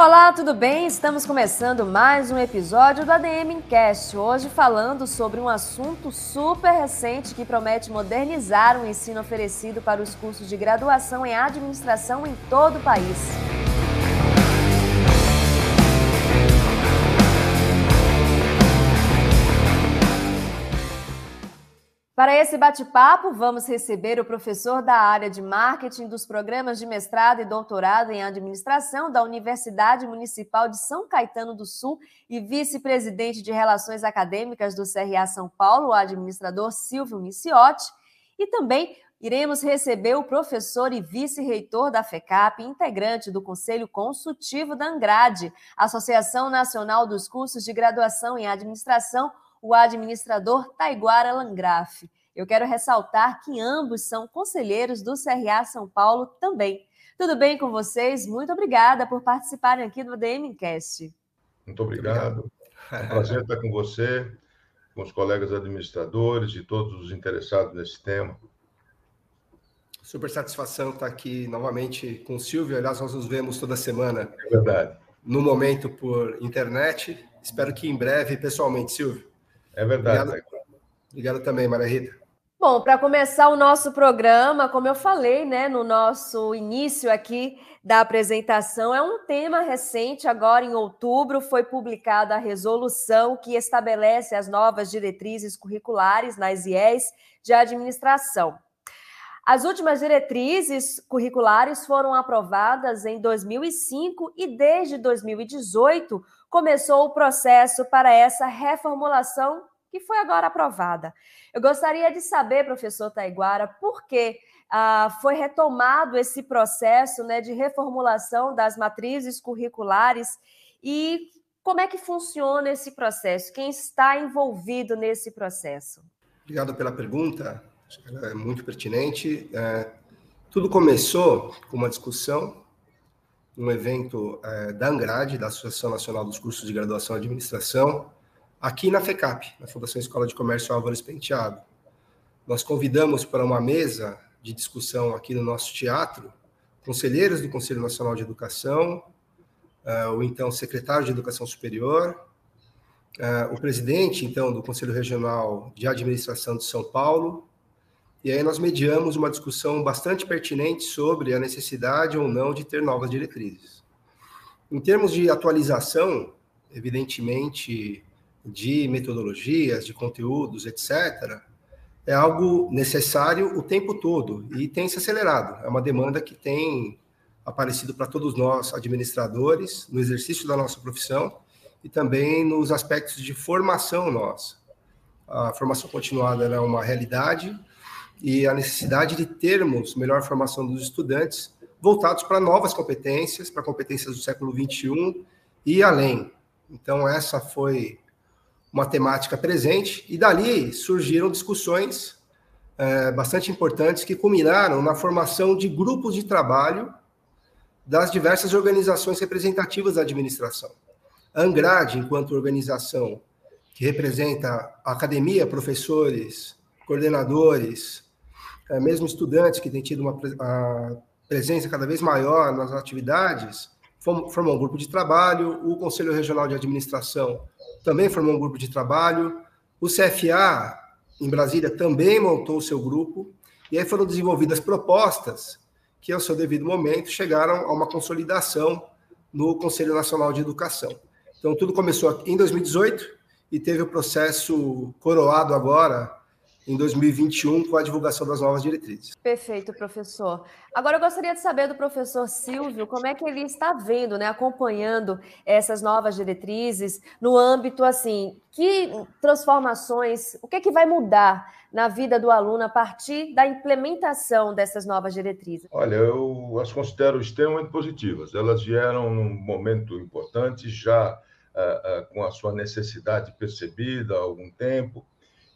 Olá, tudo bem? Estamos começando mais um episódio do ADM Cast. Hoje falando sobre um assunto super recente que promete modernizar o ensino oferecido para os cursos de graduação em administração em todo o país. Para esse bate-papo, vamos receber o professor da área de marketing dos programas de mestrado e doutorado em administração da Universidade Municipal de São Caetano do Sul e vice-presidente de Relações Acadêmicas do CRA São Paulo, o administrador Silvio Miciotti, e também iremos receber o professor e vice-reitor da FECAP, integrante do Conselho Consultivo da Angrade, Associação Nacional dos Cursos de Graduação em Administração, o administrador Taiguara Langraf. Eu quero ressaltar que ambos são conselheiros do CRA São Paulo também. Tudo bem com vocês? Muito obrigada por participarem aqui do DMcast. Muito obrigado. É um prazer estar com você, com os colegas administradores e todos os interessados nesse tema. Super satisfação estar aqui novamente com o Silvio. Aliás, nós nos vemos toda semana. É verdade. No momento por internet. Espero que em breve, pessoalmente, Silvio. É verdade. Obrigado, Obrigado também, Maria Rita. Bom, para começar o nosso programa, como eu falei, né, no nosso início aqui da apresentação, é um tema recente. Agora, em outubro, foi publicada a resolução que estabelece as novas diretrizes curriculares nas IES de administração. As últimas diretrizes curriculares foram aprovadas em 2005 e desde 2018 começou o processo para essa reformulação que foi agora aprovada. Eu gostaria de saber, professor Taiguara, por que ah, foi retomado esse processo né, de reformulação das matrizes curriculares e como é que funciona esse processo? Quem está envolvido nesse processo? Obrigado pela pergunta, ela é muito pertinente. É, tudo começou com uma discussão um evento é, da Angrade, da Associação Nacional dos Cursos de Graduação em Administração, aqui na FECAP, na Fundação Escola de Comércio Álvares Penteado. Nós convidamos para uma mesa de discussão aqui no nosso teatro conselheiros do Conselho Nacional de Educação, uh, o então secretário de Educação Superior, uh, o presidente então do Conselho Regional de Administração de São Paulo, e aí nós mediamos uma discussão bastante pertinente sobre a necessidade ou não de ter novas diretrizes. Em termos de atualização, evidentemente, de metodologias, de conteúdos, etc., é algo necessário o tempo todo e tem se acelerado. É uma demanda que tem aparecido para todos nós, administradores, no exercício da nossa profissão e também nos aspectos de formação nossa. A formação continuada é uma realidade, e a necessidade de termos melhor formação dos estudantes voltados para novas competências, para competências do século XXI e além. Então, essa foi uma temática presente, e dali surgiram discussões é, bastante importantes que culminaram na formação de grupos de trabalho das diversas organizações representativas da administração. A Angrade, enquanto organização que representa a academia, professores, coordenadores, é, mesmo estudantes que têm tido uma presença cada vez maior nas atividades, formou um grupo de trabalho, o Conselho Regional de Administração também formou um grupo de trabalho, o CFA, em Brasília, também montou o seu grupo, e aí foram desenvolvidas propostas que, ao seu devido momento, chegaram a uma consolidação no Conselho Nacional de Educação. Então, tudo começou em 2018 e teve o processo coroado agora em 2021 com a divulgação das novas diretrizes. Perfeito, professor. Agora eu gostaria de saber do professor Silvio como é que ele está vendo, né, acompanhando essas novas diretrizes no âmbito assim, que transformações, o que é que vai mudar na vida do aluno a partir da implementação dessas novas diretrizes? Olha, eu as considero extremamente positivas. Elas vieram num momento importante já uh, uh, com a sua necessidade percebida há algum tempo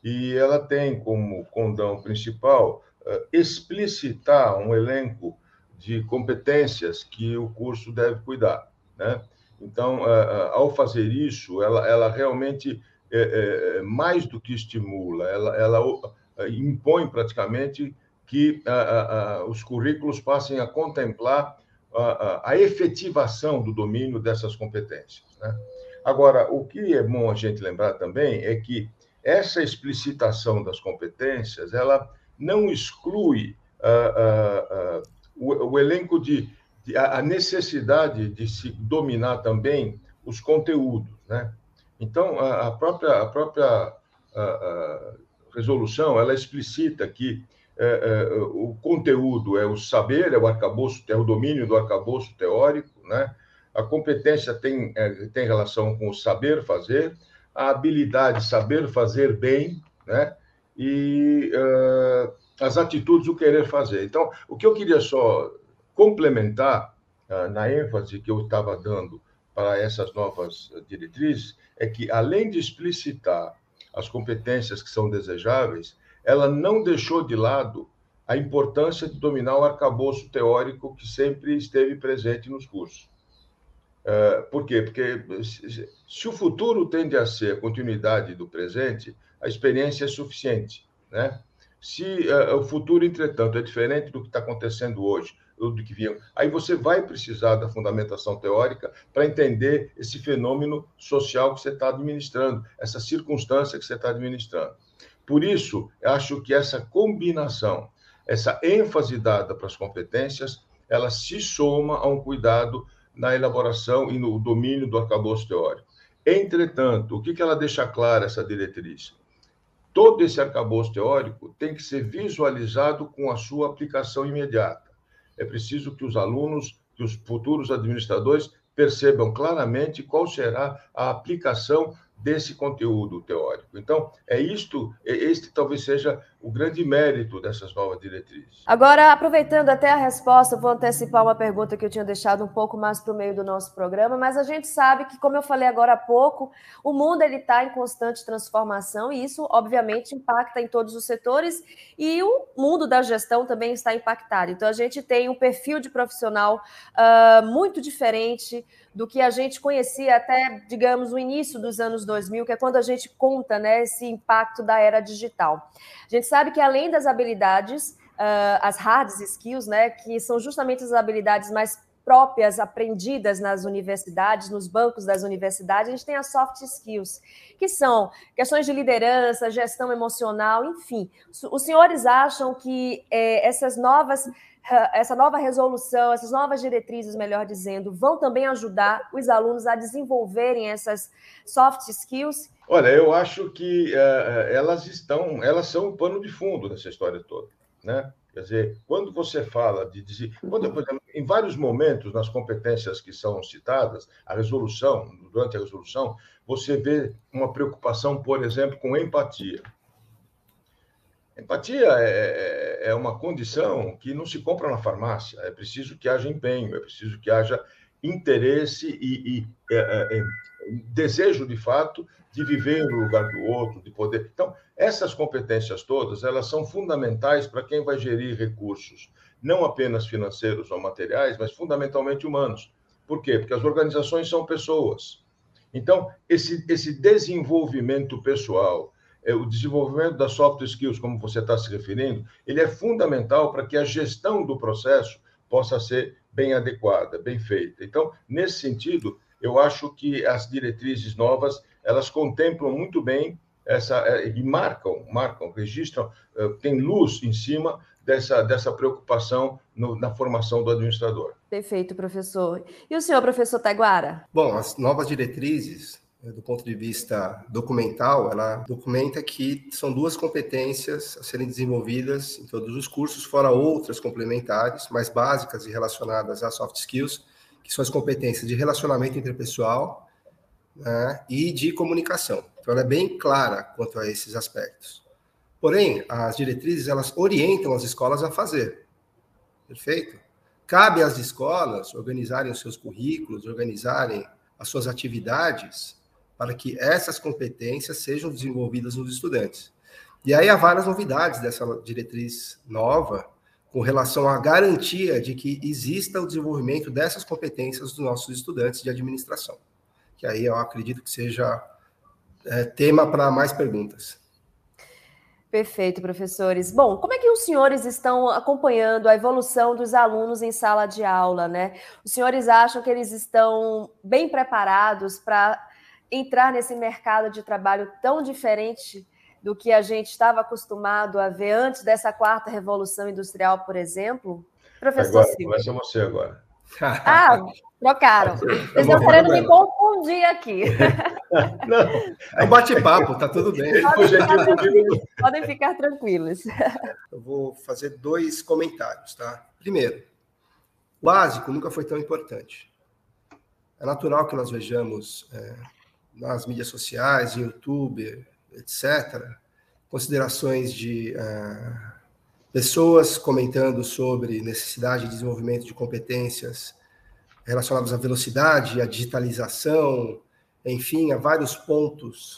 e ela tem como condão principal uh, explicitar um elenco de competências que o curso deve cuidar, né? Então, uh, ao fazer isso, ela, ela realmente é, é, mais do que estimula, ela, ela impõe praticamente que os currículos passem a contemplar a, a efetivação do domínio dessas competências. Né? Agora, o que é bom a gente lembrar também é que essa explicitação das competências ela não exclui uh, uh, uh, o, o, elenco de, de, a necessidade de se dominar também os conteúdos, né? Então a, a própria a própria resolução ela explicita que é, é, o conteúdo é o saber, é o arcabouço, é o domínio do arcabouço teórico, né? A competência tem, é, tem relação com o saber fazer, a habilidade, saber fazer bem, né? E uh, as atitudes, o querer fazer. Então, o que eu queria só complementar uh, na ênfase que eu estava dando para essas novas diretrizes é que, além de explicitar as competências que são desejáveis, ela não deixou de lado a importância de dominar o arcabouço teórico que sempre esteve presente nos cursos. Uh, por quê? Porque se o futuro tende a ser a continuidade do presente, a experiência é suficiente. Né? Se uh, o futuro, entretanto, é diferente do que está acontecendo hoje, do que vinha, aí você vai precisar da fundamentação teórica para entender esse fenômeno social que você está administrando, essa circunstância que você está administrando. Por isso, acho que essa combinação, essa ênfase dada para as competências, ela se soma a um cuidado na elaboração e no domínio do arcabouço teórico. Entretanto, o que ela deixa clara, essa diretriz? Todo esse arcabouço teórico tem que ser visualizado com a sua aplicação imediata. É preciso que os alunos, que os futuros administradores percebam claramente qual será a aplicação desse conteúdo teórico. Então, é isto, este talvez seja o grande mérito dessas novas diretrizes. Agora, aproveitando até a resposta, vou antecipar uma pergunta que eu tinha deixado um pouco mais para o meio do nosso programa, mas a gente sabe que, como eu falei agora há pouco, o mundo ele está em constante transformação e isso, obviamente, impacta em todos os setores e o mundo da gestão também está impactado. Então, a gente tem um perfil de profissional uh, muito diferente do que a gente conhecia até, digamos, o início dos anos 2000, que é quando a gente conta né, esse impacto da era digital. A gente sabe que além das habilidades, uh, as hard skills, né, que são justamente as habilidades mais próprias aprendidas nas universidades, nos bancos das universidades, a gente tem as soft skills, que são questões de liderança, gestão emocional, enfim. Os senhores acham que eh, essas novas essa nova resolução, essas novas diretrizes, melhor dizendo, vão também ajudar os alunos a desenvolverem essas soft skills? Olha, eu acho que uh, elas estão, elas são o pano de fundo dessa história toda, né? Quer dizer, quando você fala de, de quando, exemplo, em vários momentos nas competências que são citadas, a resolução, durante a resolução, você vê uma preocupação, por exemplo, com empatia. Empatia é, é, é uma condição que não se compra na farmácia. É preciso que haja empenho, é preciso que haja interesse e, e é, é, desejo de fato de viver no lugar do outro, de poder. Então, essas competências todas, elas são fundamentais para quem vai gerir recursos, não apenas financeiros ou materiais, mas fundamentalmente humanos. Por quê? Porque as organizações são pessoas. Então, esse, esse desenvolvimento pessoal, é, o desenvolvimento das soft skills, como você está se referindo, ele é fundamental para que a gestão do processo possa ser bem adequada, bem feita. Então, nesse sentido, eu acho que as diretrizes novas elas contemplam muito bem essa é, e marcam, marcam, registram, é, tem luz em cima dessa, dessa preocupação no, na formação do administrador. Perfeito, professor. E o senhor, professor Taguara? Bom, as novas diretrizes né, do ponto de vista documental, ela documenta que são duas competências a serem desenvolvidas em todos os cursos, fora outras complementares, mais básicas e relacionadas a soft skills, que são as competências de relacionamento interpessoal né, e de comunicação. Então, ela é bem clara quanto a esses aspectos. Porém, as diretrizes elas orientam as escolas a fazer. Perfeito? Cabe às escolas organizarem os seus currículos, organizarem as suas atividades para que essas competências sejam desenvolvidas nos estudantes. E aí há várias novidades dessa diretriz nova com relação à garantia de que exista o desenvolvimento dessas competências dos nossos estudantes de administração. Que aí eu acredito que seja é, tema para mais perguntas. Perfeito, professores. Bom, como é que os senhores estão acompanhando a evolução dos alunos em sala de aula, né? Os senhores acham que eles estão bem preparados para entrar nesse mercado de trabalho tão diferente do que a gente estava acostumado a ver antes dessa quarta revolução industrial, por exemplo? Professor agora, Silvio. Começa você agora. Ah, trocaram. Vocês estão querendo me confundir aqui. Não, é um bate-papo, tá tudo bem. Podem ficar, tranquilos. Podem ficar tranquilos. Eu vou fazer dois comentários, tá? Primeiro, o básico nunca foi tão importante. É natural que nós vejamos é, nas mídias sociais, YouTube, etc., considerações de uh, pessoas comentando sobre necessidade de desenvolvimento de competências relacionadas à velocidade, à digitalização, enfim, a vários pontos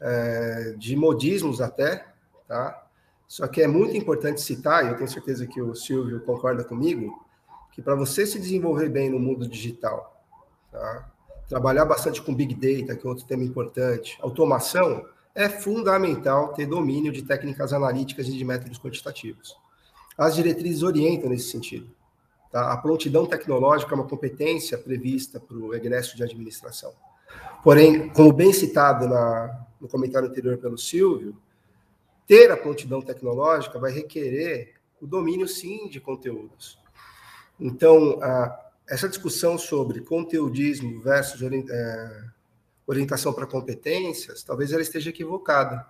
uh, de modismos até, tá? Só que é muito importante citar, e eu tenho certeza que o Silvio concorda comigo, que para você se desenvolver bem no mundo digital, tá? trabalhar bastante com Big Data, que é outro tema importante, automação, é fundamental ter domínio de técnicas analíticas e de métodos quantitativos. As diretrizes orientam nesse sentido. Tá? A prontidão tecnológica é uma competência prevista para o egresso de administração. Porém, como bem citado na, no comentário anterior pelo Silvio, ter a prontidão tecnológica vai requerer o domínio, sim, de conteúdos. Então, a, essa discussão sobre conteudismo versus é, orientação para competências, talvez ela esteja equivocada.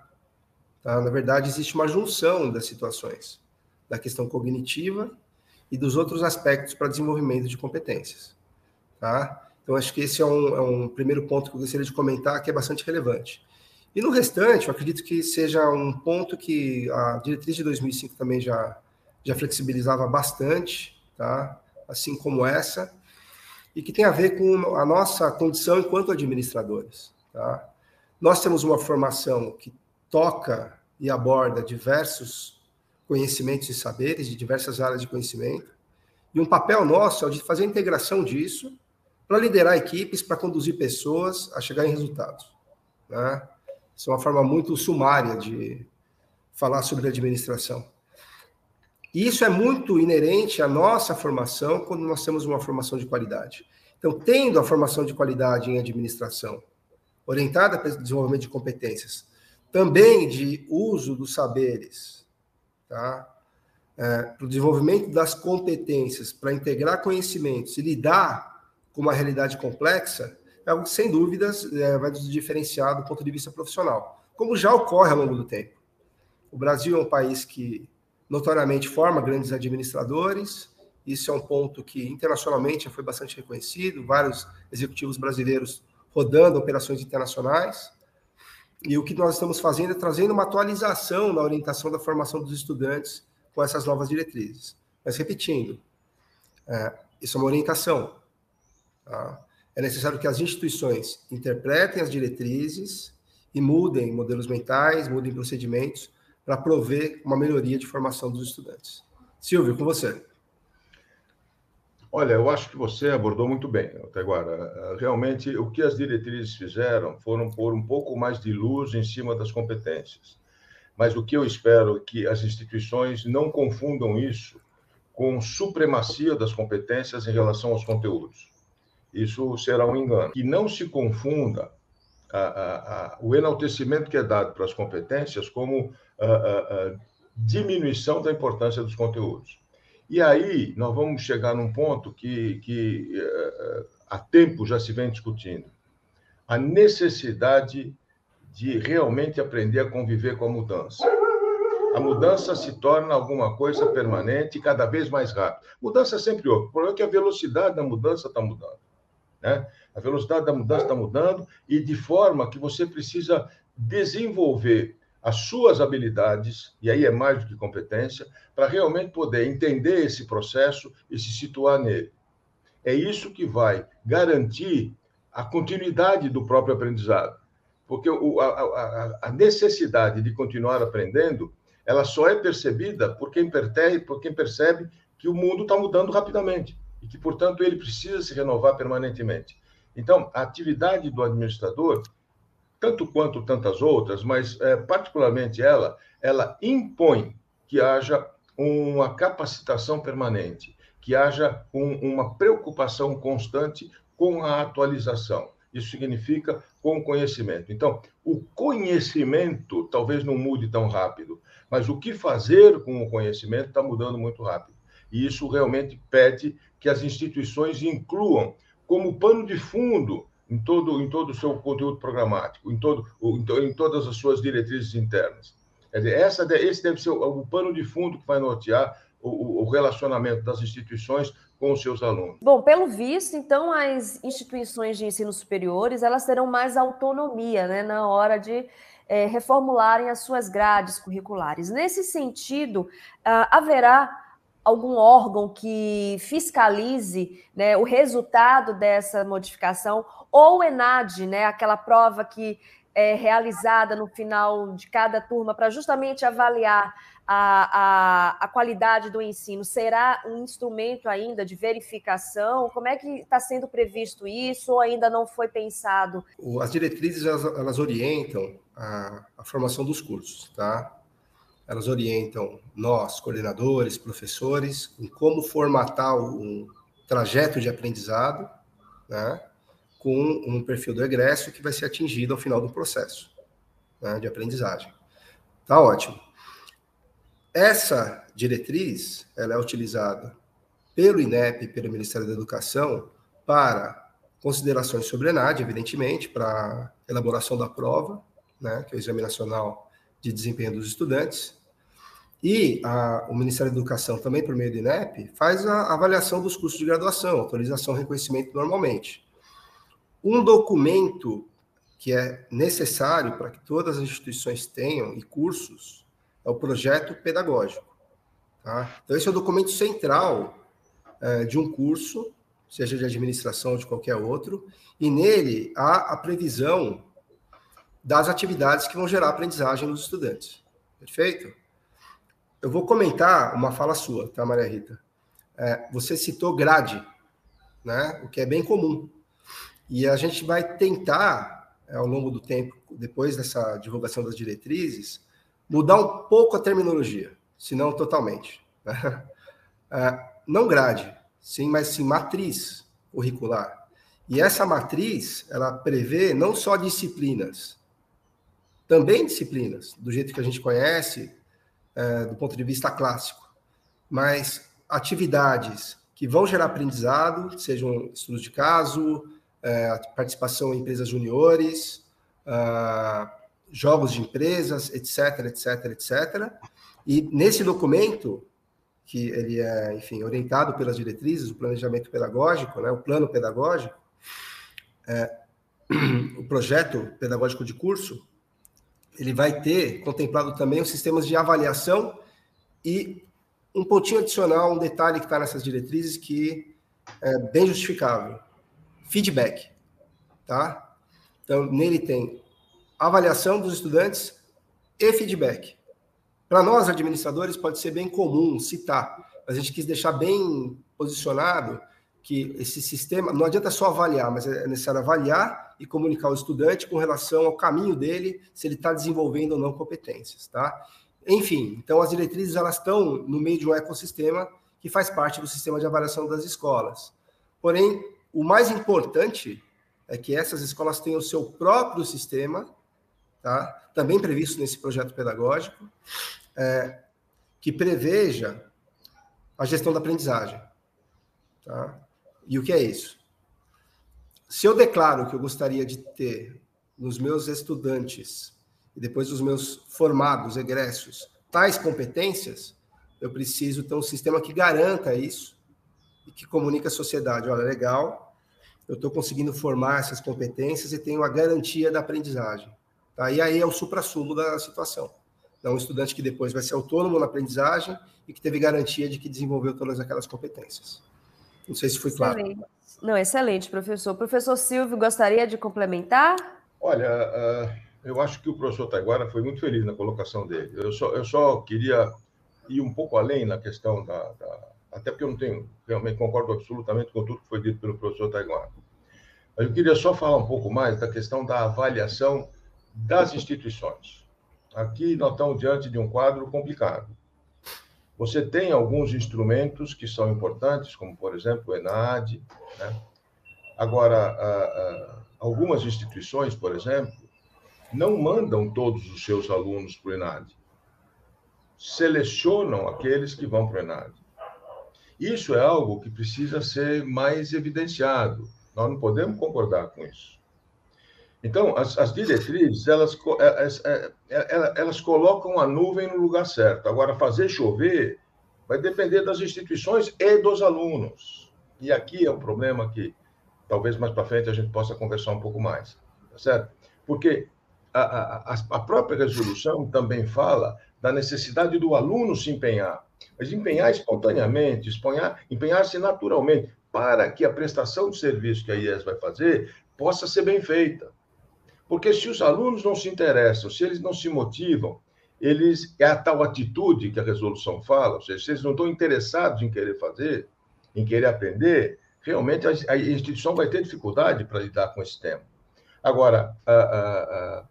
Tá? Na verdade, existe uma junção das situações, da questão cognitiva e dos outros aspectos para desenvolvimento de competências. Tá? Então, acho que esse é um, é um, primeiro ponto que eu gostaria de comentar, que é bastante relevante. E no restante, eu acredito que seja um ponto que a diretriz de 2005 também já, já flexibilizava bastante, tá? assim como essa, e que tem a ver com a nossa condição enquanto administradores. Tá? Nós temos uma formação que toca e aborda diversos conhecimentos e saberes de diversas áreas de conhecimento, e um papel nosso é o de fazer a integração disso para liderar equipes, para conduzir pessoas a chegar em resultados. Né? Isso é uma forma muito sumária de falar sobre administração. E isso é muito inerente à nossa formação quando nós temos uma formação de qualidade. Então, tendo a formação de qualidade em administração, orientada para o desenvolvimento de competências, também de uso dos saberes, tá? É, para o desenvolvimento das competências, para integrar conhecimentos e lidar com uma realidade complexa, é algo que, sem dúvidas, é, vai nos diferenciar do ponto de vista profissional, como já ocorre ao longo do tempo. O Brasil é um país que notoriamente forma grandes administradores. Isso é um ponto que internacionalmente já foi bastante reconhecido, vários executivos brasileiros rodando operações internacionais. E o que nós estamos fazendo é trazendo uma atualização na orientação da formação dos estudantes com essas novas diretrizes. Mas repetindo, é, isso é uma orientação. Tá? É necessário que as instituições interpretem as diretrizes e mudem modelos mentais, mudem procedimentos para prover uma melhoria de formação dos estudantes. Silvio, com você. Olha, eu acho que você abordou muito bem até agora. Realmente, o que as diretrizes fizeram foram pôr um pouco mais de luz em cima das competências. Mas o que eu espero é que as instituições não confundam isso com supremacia das competências em relação aos conteúdos. Isso será um engano. Que não se confunda a, a, o enaltecimento que é dado para as competências como diminuição da importância dos conteúdos. E aí nós vamos chegar num ponto que, que uh, há tempo já se vem discutindo: a necessidade de realmente aprender a conviver com a mudança. A mudança se torna alguma coisa permanente e cada vez mais rápida. Mudança é sempre outra. O problema é que a velocidade da mudança está mudando. Né? A velocidade da mudança está mudando e de forma que você precisa desenvolver as suas habilidades, e aí é mais do que competência, para realmente poder entender esse processo e se situar nele. É isso que vai garantir a continuidade do próprio aprendizado. Porque o, a, a, a, necessidade de continuar aprendendo, ela só é percebida por quem, perteve, por quem percebe que o mundo está mudando rapidamente e que, portanto, ele precisa se renovar permanentemente. Então, a atividade do administrador tanto quanto tantas outras, mas é, particularmente ela, ela impõe que haja uma capacitação permanente, que haja um, uma preocupação constante com a atualização. Isso significa com conhecimento. Então, o conhecimento talvez não mude tão rápido, mas o que fazer com o conhecimento está mudando muito rápido. E isso realmente pede que as instituições incluam como pano de fundo em todo, em todo o seu conteúdo programático, em, todo, em todas as suas diretrizes internas. Essa, esse deve ser o, o pano de fundo que vai nortear o, o relacionamento das instituições com os seus alunos. Bom, pelo visto, então, as instituições de ensino superiores elas terão mais autonomia né, na hora de é, reformularem as suas grades curriculares. Nesse sentido, uh, haverá algum órgão que fiscalize né, o resultado dessa modificação, ou o ENAD, né, aquela prova que é realizada no final de cada turma para justamente avaliar a, a, a, qualidade do ensino, será um instrumento ainda de verificação? Como é que está sendo previsto isso ou ainda não foi pensado? As diretrizes, elas, elas orientam a, a formação dos cursos, tá? Elas orientam nós, coordenadores, professores, em como formatar um trajeto de aprendizado, né, com um perfil do egresso que vai ser atingido ao final do processo né, de aprendizagem. Tá ótimo. Essa diretriz, ela é utilizada pelo INEP, pelo Ministério da Educação, para considerações sobre a ENAD, evidentemente, para elaboração da prova, né, que é o Exame Nacional de Desempenho dos Estudantes, e a, o Ministério da Educação, também por meio do INEP, faz a avaliação dos cursos de graduação, autorização reconhecimento normalmente. Um documento que é necessário para que todas as instituições tenham e cursos é o projeto pedagógico. Tá? Então, esse é o documento central é, de um curso, seja de administração ou de qualquer outro, e nele há a previsão das atividades que vão gerar aprendizagem nos estudantes. Perfeito? Eu vou comentar uma fala sua, tá, Maria Rita? É, você citou grade, né? O que é bem comum. E a gente vai tentar, é, ao longo do tempo, depois dessa divulgação das diretrizes, mudar um pouco a terminologia, se não totalmente. Né? É, não grade, sim, mas sim matriz curricular. E essa matriz, ela prevê não só disciplinas, também disciplinas, do jeito que a gente conhece, é, do ponto de vista clássico, mas atividades que vão gerar aprendizado, sejam estudos de caso, é, participação em empresas juniores, uh, jogos de empresas, etc, etc, etc. E nesse documento, que ele é, enfim, orientado pelas diretrizes, o planejamento pedagógico, né, o plano pedagógico, é, o projeto pedagógico de curso, ele vai ter contemplado também os sistemas de avaliação e um pontinho adicional, um detalhe que está nessas diretrizes que é bem justificável. Feedback, tá? Então, nele tem avaliação dos estudantes e feedback. Para nós, administradores, pode ser bem comum citar. A gente quis deixar bem posicionado que esse sistema, não adianta só avaliar, mas é necessário avaliar e comunicar ao estudante com relação ao caminho dele, se ele está desenvolvendo ou não competências, tá? Enfim, então as diretrizes elas estão no meio de um ecossistema que faz parte do sistema de avaliação das escolas. Porém, o mais importante é que essas escolas tenham o seu próprio sistema, tá? Também previsto nesse projeto pedagógico, é, que preveja a gestão da aprendizagem, tá? E o que é isso? Se eu declaro que eu gostaria de ter nos meus estudantes e depois dos meus formados, egressos, tais competências, eu preciso ter um sistema que garanta isso e que comunique à sociedade, olha, legal, eu estou conseguindo formar essas competências e tenho a garantia da aprendizagem. Tá? E aí é o supra-sumo da situação. É um estudante que depois vai ser autônomo na aprendizagem e que teve garantia de que desenvolveu todas aquelas competências. Não sei se foi claro. Não, excelente, professor. Professor Silvio, gostaria de complementar? Olha, uh, eu acho que o professor Taiguara foi muito feliz na colocação dele. Eu só, eu só queria ir um pouco além na questão da, da, Até porque eu não tenho, realmente concordo absolutamente com tudo que foi dito pelo professor Taiguara. Mas eu queria só falar um pouco mais da questão da avaliação das instituições. Aqui nós estamos diante de um quadro complicado. Você tem alguns instrumentos que são importantes, como, por exemplo, o ENAD. Né? Agora, algumas instituições, por exemplo, não mandam todos os seus alunos para o ENAD. Selecionam aqueles que vão para o ENAD. Isso é algo que precisa ser mais evidenciado. Nós não podemos concordar com isso. Então, as, as diretrizes, elas, elas, é, é, elas, elas colocam a nuvem no lugar certo. Agora, fazer chover vai depender das instituições e dos alunos. E aqui é um problema que talvez mais para frente a gente possa conversar um pouco mais, tá certo? Porque a, a, a própria resolução também fala da necessidade do aluno se empenhar, mas empenhar espontaneamente, empenhar-se naturalmente, para que a prestação de serviço que a IES vai fazer possa ser bem feita. Porque se os alunos não se interessam, se eles não se motivam, eles é a tal atitude que a resolução fala, ou seja, se eles não estão interessados em querer fazer, em querer aprender, realmente a, a instituição vai ter dificuldade para lidar com esse tema. Agora, a, a,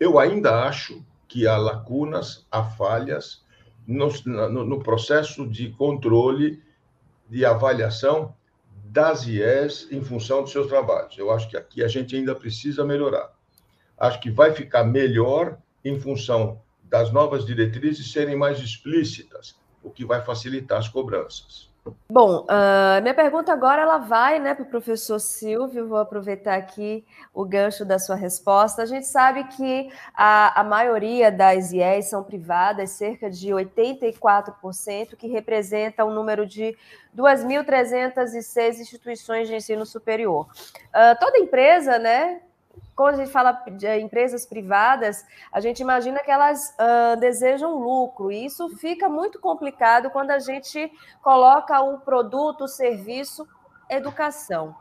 eu ainda acho que há lacunas, há falhas no, no, no processo de controle e avaliação das IES em função dos seus trabalhos. Eu acho que aqui a gente ainda precisa melhorar acho que vai ficar melhor em função das novas diretrizes serem mais explícitas, o que vai facilitar as cobranças. Bom, uh, minha pergunta agora ela vai né, para o professor Silvio, vou aproveitar aqui o gancho da sua resposta. A gente sabe que a, a maioria das IES são privadas, cerca de 84%, que representa um número de 2.306 instituições de ensino superior. Uh, toda empresa, né, quando a gente fala de empresas privadas, a gente imagina que elas uh, desejam lucro, e isso fica muito complicado quando a gente coloca o produto, o serviço, educação.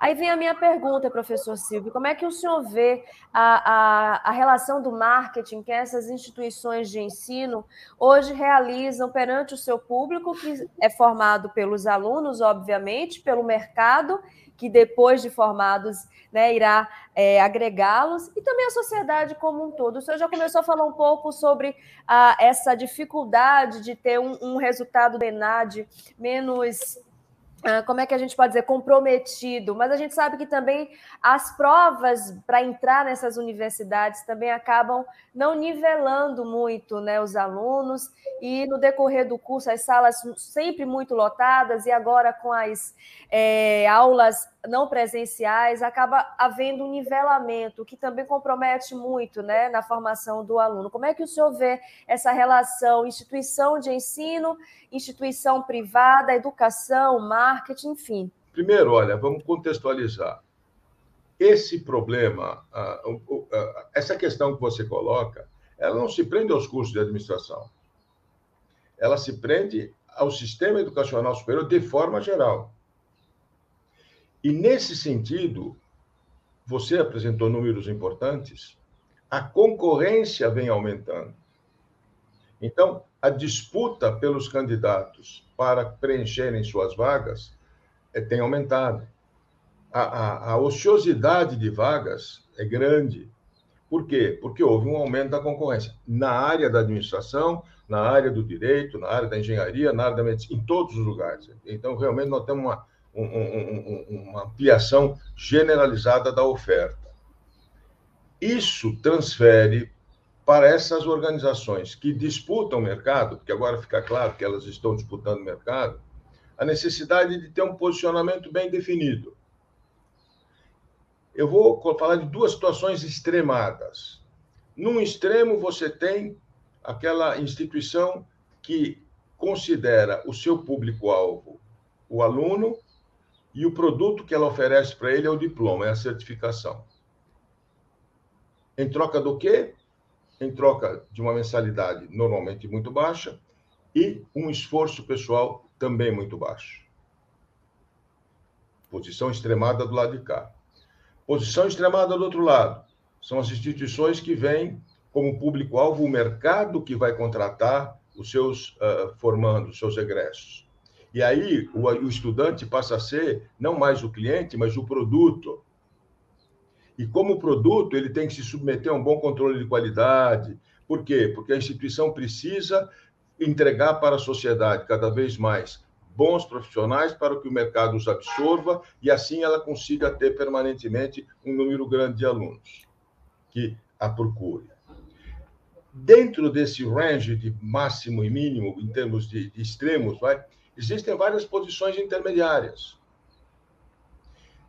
Aí vem a minha pergunta, professor Silvio: como é que o senhor vê a, a, a, relação do marketing que essas instituições de ensino hoje realizam perante o seu público, que é formado pelos alunos, obviamente, pelo mercado que depois de formados né, irá é, agregá-los e também a sociedade como um todo. O senhor já começou a falar um pouco sobre a, essa dificuldade de ter um, um resultado do ENAD menos ah, como é que a gente pode dizer, comprometido, mas a gente sabe que também as provas para entrar nessas universidades também acabam não nivelando muito né, os alunos, e no decorrer do curso, as salas sempre muito lotadas, e agora com as é, aulas não presenciais, acaba havendo um nivelamento que também compromete muito né, na formação do aluno. Como é que o senhor vê essa relação instituição de ensino, instituição privada, educação, marketing, enfim? Primeiro, olha, vamos contextualizar. Esse problema, essa questão que você coloca, ela não se prende aos cursos de administração. Ela se prende ao sistema educacional superior de forma geral. E, nesse sentido, você apresentou números importantes, a concorrência vem aumentando. Então, a disputa pelos candidatos para preencherem suas vagas é, tem aumentado. A, a, a, ociosidade de vagas é grande. Por quê? Porque houve um aumento da concorrência na área da administração, na área do direito, na área da engenharia, na área da medicina, em todos os lugares. Então, realmente, nós temos uma, um, um, uma ampliação generalizada da oferta. Isso transfere para essas organizações que disputam o mercado, porque agora fica claro que elas estão disputando o mercado, a necessidade de ter um posicionamento bem definido. Eu vou falar de duas situações extremadas. Num extremo, você tem aquela instituição que considera o seu público-alvo o aluno e o produto que ela oferece para ele é o diploma, é a certificação. Em troca do quê? Em troca de uma mensalidade normalmente muito baixa e um esforço pessoal também muito baixo. Posição extremada do lado de cá. Posição extremada do outro lado. São as instituições que vêm como público-alvo o mercado que vai contratar os seus uh, formandos, os seus egressos. E aí o, o estudante passa a ser não mais o cliente, mas o produto. E como produto, ele tem que se submeter a um bom controle de qualidade. Por quê? Porque a instituição precisa entregar para a sociedade cada vez mais bons profissionais para que o mercado os absorva e assim ela consiga ter permanentemente um número grande de alunos que a procure. Dentro desse range de máximo e mínimo, em termos de, de extremos, vai, existem várias posições intermediárias.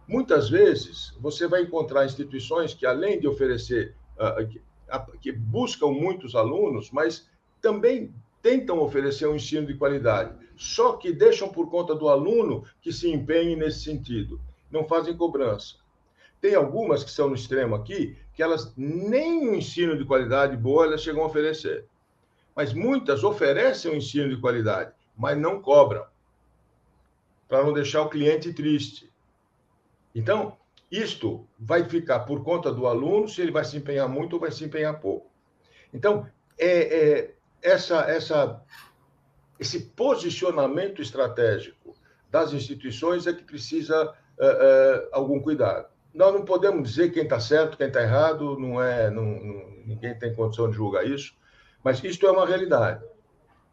Muitas vezes, você vai encontrar instituições que, além de oferecer, uh, que, uh, que buscam muitos alunos, mas também tentam oferecer um ensino de qualidade, só que deixam por conta do aluno que se empenhe nesse sentido, não fazem cobrança. Tem algumas que são no extremo aqui, que elas nem um ensino de qualidade boa elas chegam a oferecer. Mas muitas oferecem um ensino de qualidade, mas não cobram, para não deixar o cliente triste. Então, isto vai ficar por conta do aluno se ele vai se empenhar muito ou vai se empenhar pouco. Então, é, é essa, essa, esse posicionamento estratégico das instituições é que precisa é, é, algum cuidado. Nós não podemos dizer quem está certo, quem está errado, não é, não, não, ninguém tem condição de julgar isso, mas isto é uma realidade.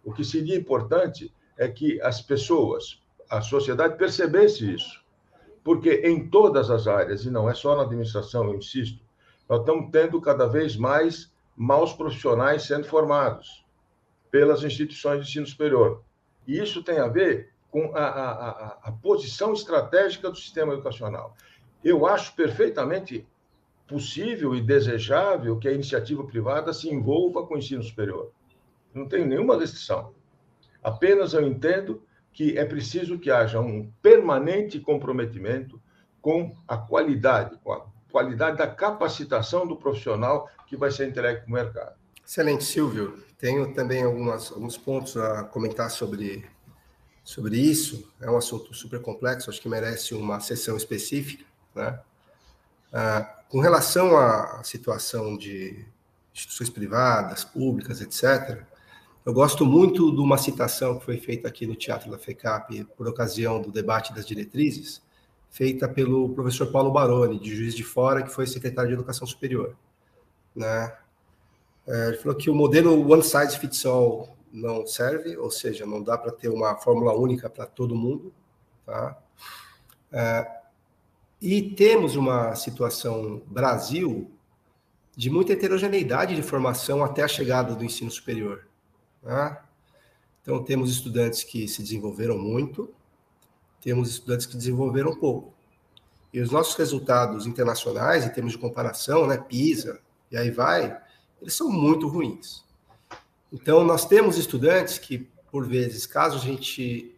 O que seria importante é que as pessoas, a sociedade percebesse isso, porque em todas as áreas, e não é só na administração, eu insisto, nós estamos tendo cada vez mais maus profissionais sendo formados pelas instituições de ensino superior. E isso tem a ver com a, a, a, posição estratégica do sistema educacional. Eu acho perfeitamente possível e desejável que a iniciativa privada se envolva com o ensino superior. Não tenho nenhuma restrição. Apenas eu entendo que é preciso que haja um permanente comprometimento com a qualidade, com a qualidade da capacitação do profissional que vai ser entregue para o mercado. Excelente, Silvio. Tenho também algumas, alguns pontos a comentar sobre, sobre isso. É um assunto super complexo, acho que merece uma sessão específica. Né? Ah, com relação à situação de instituições privadas, públicas, etc., eu gosto muito de uma citação que foi feita aqui no Teatro da FECAP por ocasião do debate das diretrizes, feita pelo professor Paulo Baroni, de Juiz de Fora, que foi secretário de Educação Superior. Né? É, ele falou que o modelo one size fits all não serve, ou seja, não dá para ter uma fórmula única para todo mundo. Tá? É, e temos uma situação Brasil de muita heterogeneidade de formação até a chegada do ensino superior. Tá? Então, temos estudantes que se desenvolveram muito, temos estudantes que desenvolveram pouco. E os nossos resultados internacionais, em termos de comparação, né, PISA, e aí vai, eles são muito ruins. Então, nós temos estudantes que, por vezes, caso a gente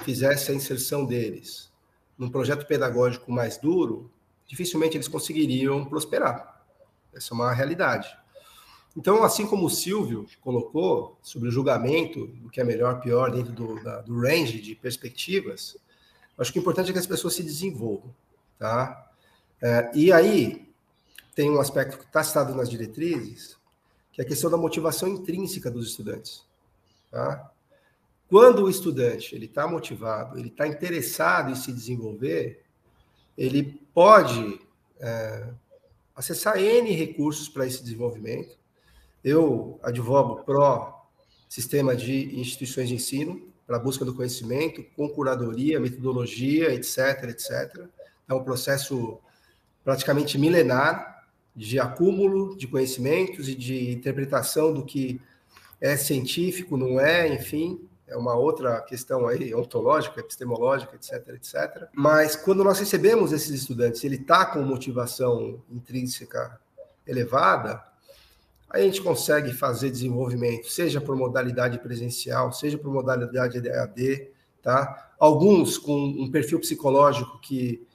fizesse a inserção deles num projeto pedagógico mais duro, dificilmente eles conseguiriam prosperar. Essa é uma realidade. Então, assim como o Silvio colocou sobre o julgamento do que é melhor, pior, dentro do, da, do range de perspectivas, acho que o importante é que as pessoas se desenvolvam. Tá? É, e aí, tem um aspecto que está citado nas diretrizes, que é a questão da motivação intrínseca dos estudantes. Tá? Quando o estudante ele está motivado, ele está interessado em se desenvolver, ele pode é, acessar N recursos para esse desenvolvimento. Eu advogo pró sistema de instituições de ensino para busca do conhecimento, com curadoria, metodologia, etc, etc. É um processo praticamente milenar de acúmulo de conhecimentos e de interpretação do que é científico, não é, enfim, é uma outra questão aí, ontológica, epistemológica, etc, etc. Mas quando nós recebemos esses estudantes, ele está com motivação intrínseca elevada, a gente consegue fazer desenvolvimento, seja por modalidade presencial, seja por modalidade EAD, tá? Alguns com um perfil psicológico que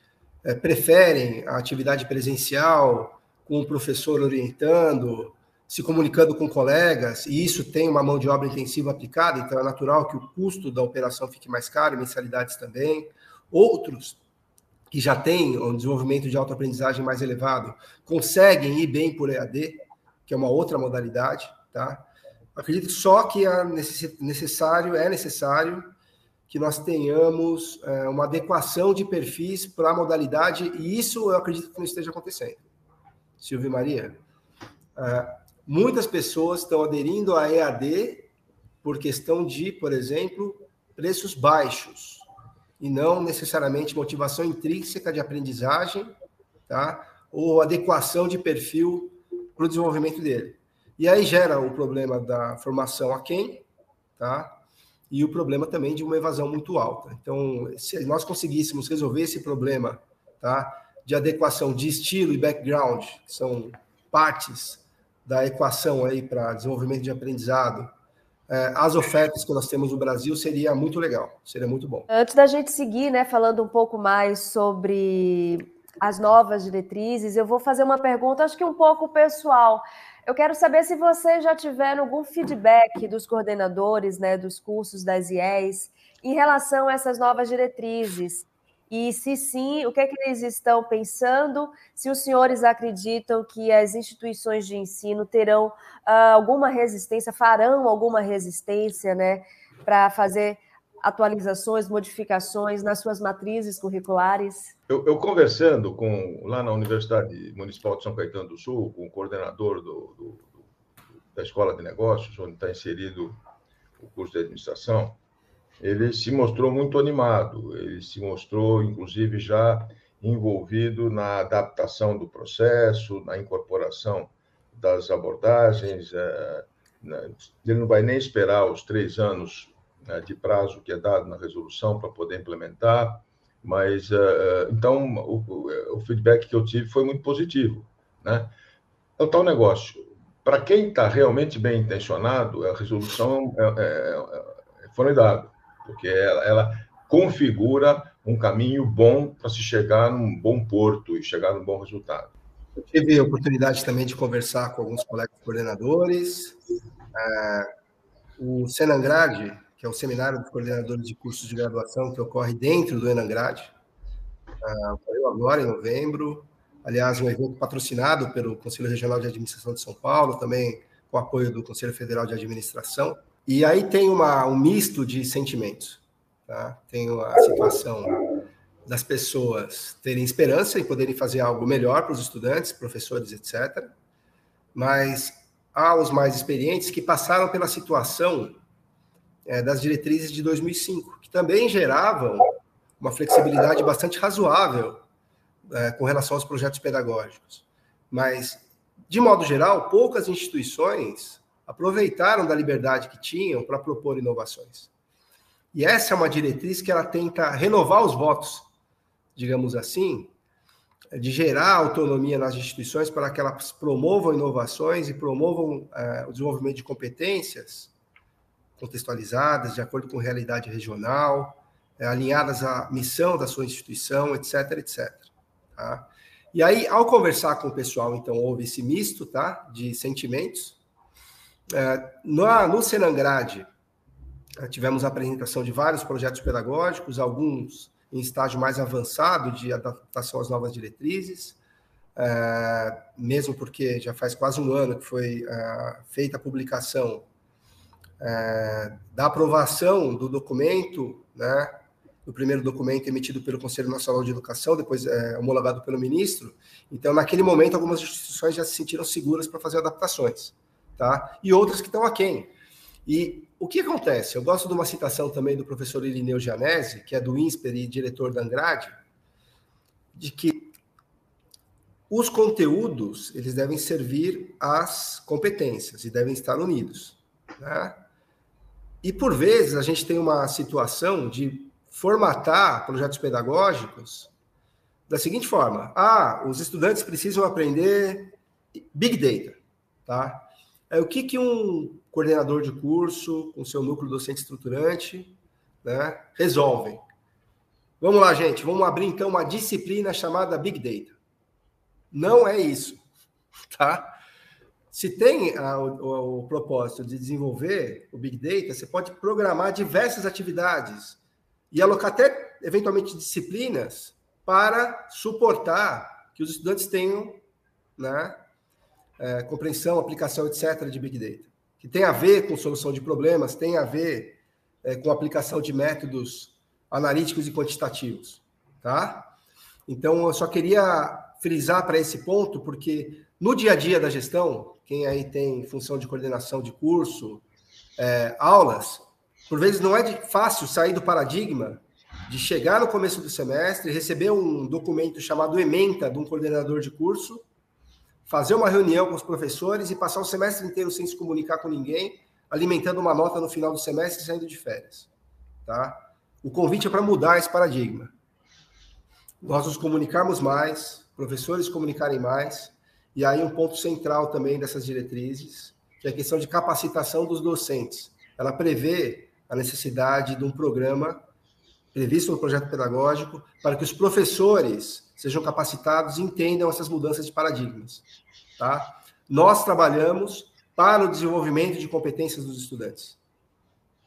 é, preferem a atividade presencial, com o professor orientando, se comunicando com colegas, e isso tem uma mão de obra intensiva aplicada, então é natural que o custo da operação fique mais caro, mensalidades também. Outros, que já têm um desenvolvimento de autoaprendizagem mais elevado, conseguem ir bem por EAD, que é uma outra modalidade, tá? Acredito só que é necessário, é necessário que nós tenhamos é, uma adequação de perfis para a modalidade, e isso eu acredito que não esteja acontecendo. Silvio Maria, uh, muitas pessoas estão aderindo à EAD por questão de, por exemplo, preços baixos e não necessariamente motivação intrínseca de aprendizagem, tá? Ou adequação de perfil para o desenvolvimento dele. E aí gera o problema da formação a quem, tá? E o problema também de uma evasão muito alta. Então, se nós conseguíssemos resolver esse problema, tá? De adequação de estilo e background, que são partes da equação aí para desenvolvimento de aprendizado, é, as ofertas que nós temos no Brasil seria muito legal, seria muito bom. Antes da gente seguir, né, falando um pouco mais sobre as novas diretrizes, eu vou fazer uma pergunta, acho que um pouco pessoal. Eu quero saber se vocês já tiveram algum feedback dos coordenadores, né, dos cursos das IES, em relação a essas novas diretrizes. E se sim, o que é que eles estão pensando? Se os senhores acreditam que as instituições de ensino terão uh, alguma resistência, farão alguma resistência, né, para fazer atualizações, modificações nas suas matrizes curriculares? Eu, eu, conversando com lá na Universidade Municipal de São Caetano do Sul, com o coordenador do, do, da Escola de Negócios, onde está inserido o curso de administração, ele se mostrou muito animado, ele se mostrou, inclusive, já envolvido na adaptação do processo, na incorporação das abordagens. É, né, ele não vai nem esperar os três anos né, de prazo que é dado na resolução para poder implementar, mas é, então o, o feedback que eu tive foi muito positivo, né? É o tal negócio. Para quem está realmente bem intencionado, a resolução é, é, é formidável porque ela, ela configura um caminho bom para se chegar num bom porto e chegar num bom resultado. Eu tive a oportunidade também de conversar com alguns colegas coordenadores. É, o Senangrade, que é o Seminário dos Coordenadores de Cursos de Graduação, que ocorre dentro do Enangrade, é, ocorreu agora, em novembro. Aliás, um evento patrocinado pelo Conselho Regional de Administração de São Paulo, também com apoio do Conselho Federal de Administração. E aí tem uma, um misto de sentimentos. Tá? Tem a situação das pessoas terem esperança e poderem fazer algo melhor para os estudantes, professores, etc. Mas há os mais experientes que passaram pela situação é, das diretrizes de 2005, que também geravam uma flexibilidade bastante razoável é, com relação aos projetos pedagógicos. Mas, de modo geral, poucas instituições aproveitaram da liberdade que tinham para propor inovações. E essa é uma diretriz que ela tenta renovar os votos, digamos assim, de gerar autonomia nas instituições para que elas promovam inovações e promovam é, o desenvolvimento de competências contextualizadas, de acordo com realidade regional, é, alinhadas à missão da sua instituição, etc, etc. Tá? E aí, ao conversar com o pessoal, então, houve esse misto tá, de sentimentos, é, no, no Senangrade, é, tivemos a apresentação de vários projetos pedagógicos, alguns em estágio mais avançado de adaptação às novas diretrizes, é, mesmo porque já faz quase um ano que foi é, feita a publicação é, da aprovação do documento, né, do primeiro documento emitido pelo Conselho Nacional de Educação, depois é, homologado pelo ministro. Então, naquele momento, algumas instituições já se sentiram seguras para fazer adaptações tá? e outras que estão aquém. E o que acontece? Eu gosto de uma citação também do professor Irineu Gianese, que é do INSPER e diretor da Angrade, de que os conteúdos eles devem servir às competências e devem estar unidos. Né? E por vezes a gente tem uma situação de formatar projetos pedagógicos da seguinte forma: ah, os estudantes precisam aprender Big Data, tá? É, o que, que um coordenador de curso, com seu núcleo docente estruturante, né? Vamos lá, gente, vamos abrir então uma disciplina chamada Big Data. Não é isso, tá? Se tem a, o, o, propósito de desenvolver o Big Data, você pode programar diversas atividades e alocar até, eventualmente, disciplinas para suportar que os estudantes tenham né, é, compreensão, aplicação, etc., de Big Data, que tem a ver com solução de problemas, tem a ver é, com aplicação de métodos analíticos e quantitativos, tá? Então, eu só queria frisar para esse ponto, porque no dia a dia da gestão, quem aí tem função de coordenação de curso, é, aulas, por vezes não é de, fácil sair do paradigma de chegar no começo do semestre, receber um documento chamado ementa de um coordenador de curso, fazer uma reunião com os professores e passar o semestre inteiro sem se comunicar com ninguém, alimentando uma nota no final do semestre e saindo de férias. Tá? O convite é para mudar esse paradigma. Nós nos comunicarmos mais, professores comunicarem mais, e aí um ponto central também dessas diretrizes, que é a questão de capacitação dos docentes. Ela prevê a necessidade de um programa previsto no projeto pedagógico para que os professores sejam capacitados e entendam essas mudanças de paradigmas. Tá? Nós trabalhamos para o desenvolvimento de competências dos estudantes.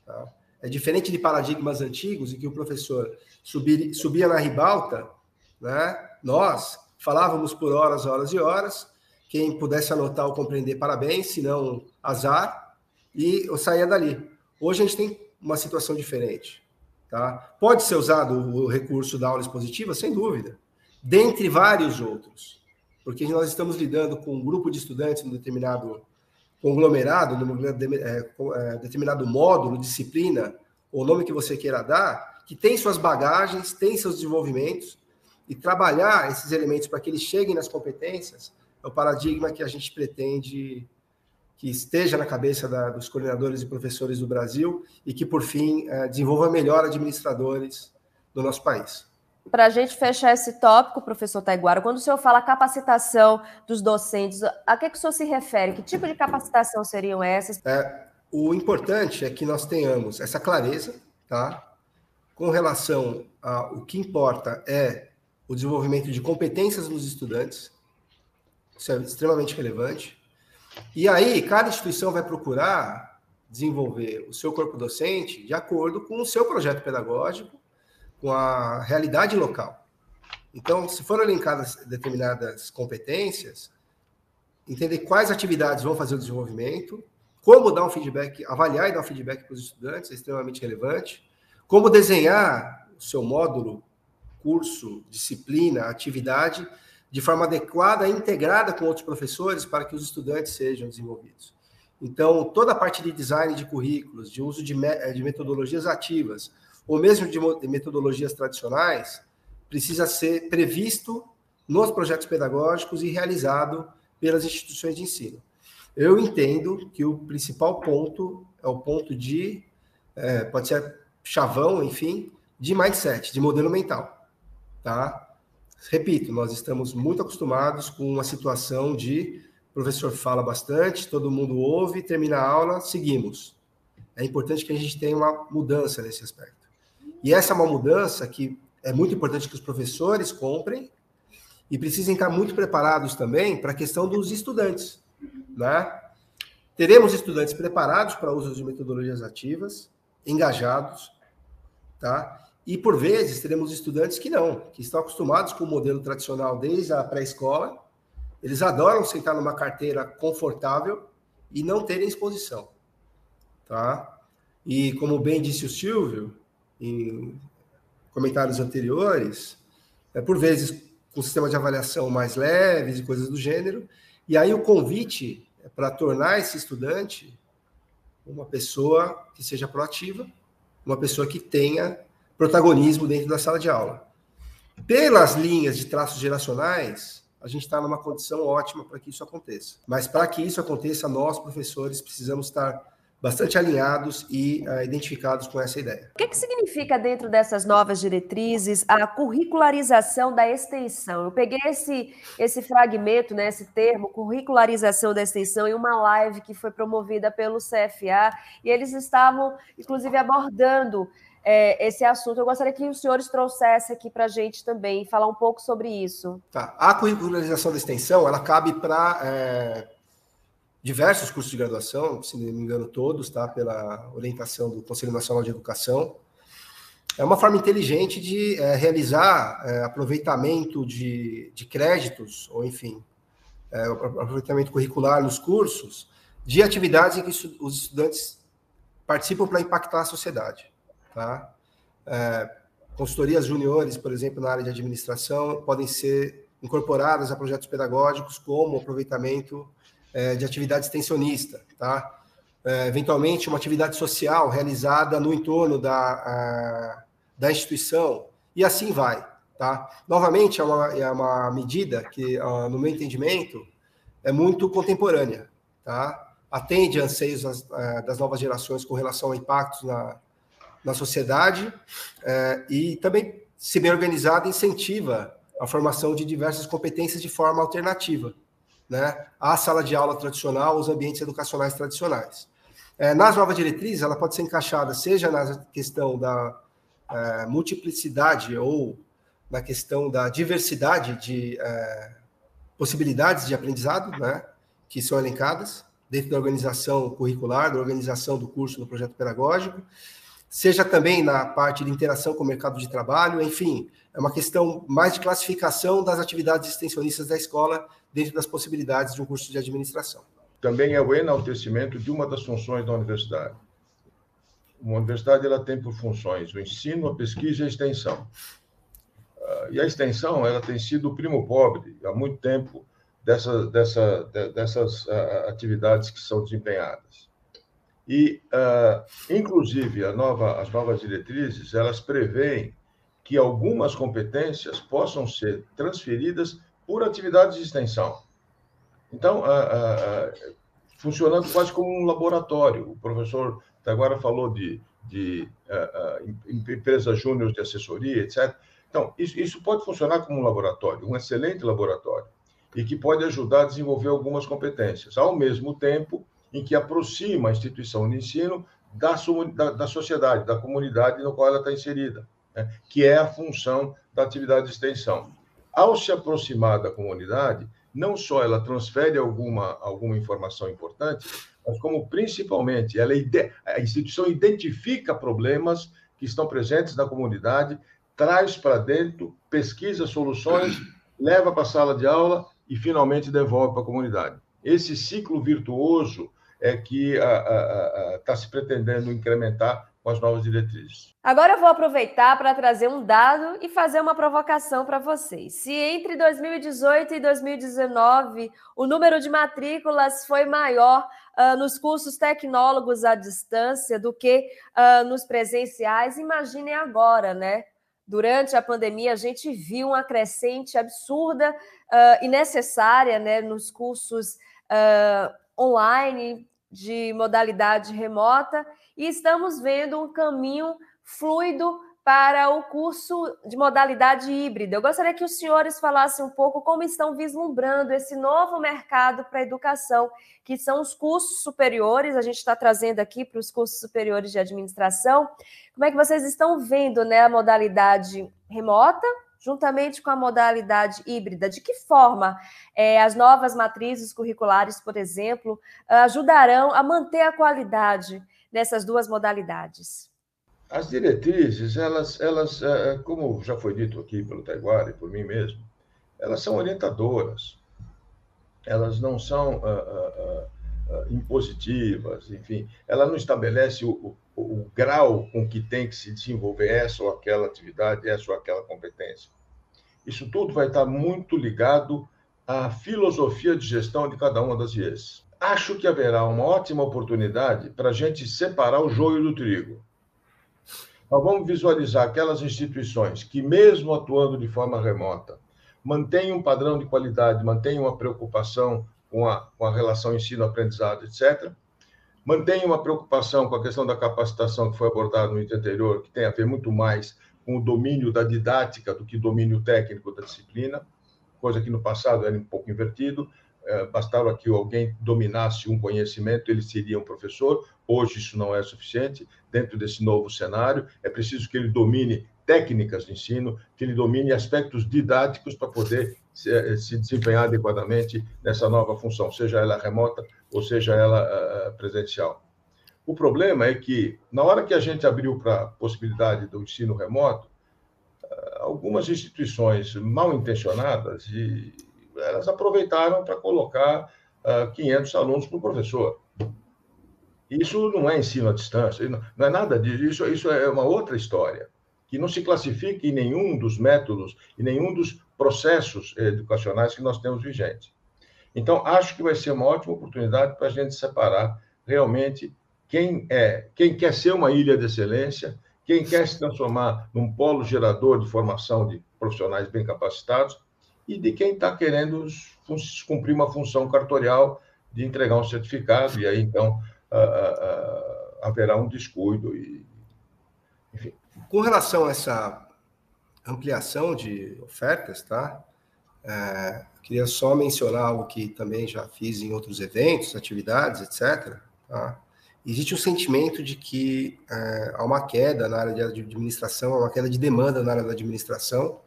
Tá? É diferente de paradigmas antigos em que o professor subir, subia na ribalta, né? nós falávamos por horas, horas e horas, quem pudesse anotar ou compreender, parabéns, se não, azar, e eu saía dali. Hoje a gente tem uma situação diferente. Tá? Pode ser usado o recurso da aula expositiva, sem dúvida, dentre vários outros, porque nós estamos lidando com um grupo de estudantes num determinado conglomerado, num é, é, determinado módulo, disciplina, ou nome que você queira dar, que tem suas bagagens, tem seus desenvolvimentos, e trabalhar esses elementos para que eles cheguem nas competências é o paradigma que a gente pretende que esteja na cabeça da, dos coordenadores e professores do Brasil e que, por fim, é, desenvolva melhor administradores do nosso país. Para a gente fechar esse tópico, professor Taiguara, quando o senhor fala capacitação dos docentes, a que, que o senhor se refere? Que tipo de capacitação seriam essas? É, o importante é que nós tenhamos essa clareza, tá? Com relação ao que importa é o desenvolvimento de competências nos estudantes, isso é extremamente relevante. E aí, cada instituição vai procurar desenvolver o seu corpo docente de acordo com o seu projeto pedagógico, com a realidade local. Então, se foram elencadas determinadas competências, entender quais atividades vão fazer o desenvolvimento, como dar um feedback, avaliar e dar um feedback para os estudantes é extremamente relevante, como desenhar o seu módulo, curso, disciplina, atividade de forma adequada, integrada com outros professores, para que os estudantes sejam desenvolvidos. Então, toda a parte de design de currículos, de uso de, eh, de metodologias ativas, ou mesmo de metodologias tradicionais, precisa ser previsto nos projetos pedagógicos e realizado pelas instituições de ensino. Eu entendo que o principal ponto é o ponto de, é, pode ser chavão, enfim, de mindset, de modelo mental, tá? Repito, nós estamos muito acostumados com uma situação de o professor fala bastante, todo mundo ouve, termina a aula, seguimos. É importante que a gente tenha uma mudança nesse aspecto. E essa é uma mudança que é muito importante que os professores comprem e precisem estar muito preparados também para a questão dos estudantes. Né? Teremos estudantes preparados para uso de metodologias ativas, engajados, tá? E, por vezes, teremos estudantes que não, que estão acostumados com o modelo tradicional desde a pré-escola, eles adoram sentar numa carteira confortável e não terem exposição. Tá? E, como bem disse o Silvio, em comentários anteriores, é, por vezes com sistema de avaliação mais leves e coisas do gênero, e aí o convite é para tornar esse estudante uma pessoa que seja proativa, uma pessoa que tenha protagonismo dentro da sala de aula. Pelas linhas de traços geracionais, a gente está numa condição ótima para que isso aconteça. Mas para que isso aconteça, nós, professores, precisamos estar bastante alinhados e uh, identificados com essa ideia. O que, que significa dentro dessas novas diretrizes a curricularização da extensão? Eu peguei esse, esse fragmento, né, esse termo, curricularização da extensão, em uma live que foi promovida pelo CFA, e eles estavam, inclusive, abordando é, esse assunto. Eu gostaria que os senhores trouxessem aqui para a gente também, falar um pouco sobre isso. Tá. A curricularização da extensão, ela cabe para é, diversos cursos de graduação, se não me engano todos, tá? pela orientação do Conselho Nacional de Educação. É uma forma inteligente de é, realizar é, aproveitamento de, de créditos, ou enfim, é, aproveitamento curricular nos cursos, de atividades em que os estudantes participam para impactar a sociedade. Tá? É, consultorias juniores, por exemplo, na área de administração, podem ser incorporadas a projetos pedagógicos, como aproveitamento é, de atividade extensionista, tá? É, eventualmente, uma atividade social realizada no entorno da, a, da instituição, e assim vai, tá? Novamente, é uma, é uma medida que, no meu entendimento, é muito contemporânea, tá? Atende anseios das, das novas gerações com relação a impactos na, na sociedade é, e também, se bem organizada, incentiva a formação de diversas competências de forma alternativa, né? À sala de aula tradicional, os ambientes educacionais tradicionais. É, nas novas diretrizes, ela pode ser encaixada seja na questão da é, multiplicidade ou na questão da diversidade de possibilidades de aprendizado, né? Que são elencadas dentro da organização curricular, da organização do curso do projeto pedagógico, seja também na parte de interação com o mercado de trabalho, enfim, é uma questão mais de classificação das atividades extensionistas da escola dentro das possibilidades de um curso de administração. Também é o enaltecimento de uma das funções da universidade. Uma universidade ela tem por funções o ensino, a pesquisa e a extensão. Ah, e a extensão ela tem sido o primo pobre há muito tempo dessa, dessa, dessas ah, atividades que são desempenhadas. E, uh, inclusive, nova, as novas diretrizes, elas preveem que algumas competências possam ser transferidas por atividades de extensão. Então, uh, uh, funcionando quase como um laboratório. O professor agora falou de, de empresas júnior de assessoria, etc. Então, isso, isso pode funcionar como um laboratório, um excelente laboratório, e que pode ajudar a desenvolver algumas competências. Ao mesmo tempo, em que aproxima a instituição de ensino da, da, da sociedade, da comunidade no qual ela está inserida, né? que é a função da atividade de extensão. Ao se aproximar da comunidade, não só ela transfere alguma, alguma informação importante, mas como principalmente ela, a instituição identifica problemas que estão presentes na comunidade, traz para dentro, pesquisa soluções, leva para a sala de aula e finalmente devolve para a comunidade. Esse ciclo virtuoso é que está se pretendendo incrementar com as novas diretrizes. Agora eu vou aproveitar para trazer um dado e fazer uma provocação para vocês. Se entre 2018 e 2019 o número de matrículas foi maior uh, nos cursos tecnólogos à distância do que uh, nos presenciais, imaginem agora, né? Durante a pandemia, a gente viu uma crescente absurda uh, e necessária né, nos cursos online, de modalidade remota e estamos vendo um caminho fluido para o curso de modalidade híbrida. Eu gostaria que os senhores falassem um pouco como estão vislumbrando esse novo mercado para a educação, que são os cursos superiores, a gente está trazendo aqui para os cursos superiores de administração. Como é que vocês estão vendo né, a modalidade remota juntamente com a modalidade híbrida, de que forma é, as novas matrizes curriculares, por exemplo, ajudarão a manter a qualidade nessas duas modalidades? As diretrizes, elas, elas, é, é, como já foi dito aqui pelo Taiguara e por mim mesmo, elas são orientadoras. Elas não são uh, uh, uh, impositivas, enfim, ela não estabelece o, o grau com que tem que se desenvolver essa ou aquela atividade, essa ou aquela competência. Isso tudo vai estar muito ligado à filosofia de gestão de cada uma das IES. Acho que haverá uma ótima oportunidade para a gente separar o joio do trigo. Nós vamos visualizar aquelas instituições que, mesmo atuando de forma remota, mantêm um padrão de qualidade, mantêm uma preocupação com a, com a relação ensino-aprendizado, etc., Mantém uma preocupação com a questão da capacitação que foi abordada no item anterior, que tem a ver muito mais com o domínio da didática do que domínio técnico da disciplina, coisa que no passado era um pouco invertido. É, bastava que alguém dominasse um conhecimento, ele seria um professor. Hoje isso não é suficiente. Dentro desse novo cenário, é preciso que ele domine técnicas de ensino, que ele domine aspectos didáticos para poder se, eh, se desempenhar adequadamente nessa nova função, seja ela remota ou seja ela uh, presencial. O problema é que, na hora que a gente abriu para a possibilidade do ensino remoto, algumas instituições mal intencionadas e elas aproveitaram para colocar uh, 500 alunos para o professor. Isso não é ensino à distância, não é nada disso, isso, isso é uma outra história, que não se classifica em nenhum dos métodos, em nenhum dos processos educacionais que nós temos vigentes. Então, acho que vai ser uma ótima oportunidade para a gente separar realmente quem é, quem quer ser uma ilha de excelência, quem quer se transformar num polo gerador de formação de profissionais bem capacitados e de quem está querendo cumprir uma função cartorial de entregar um certificado, e aí então uh, uh, haverá um descuido. E, enfim. Com relação a essa ampliação de ofertas, tá? É, queria só mencionar algo que também já fiz em outros eventos, atividades, etc. Tá? Existe um sentimento de que é, há uma queda na área de administração, há uma queda de demanda na área da administração,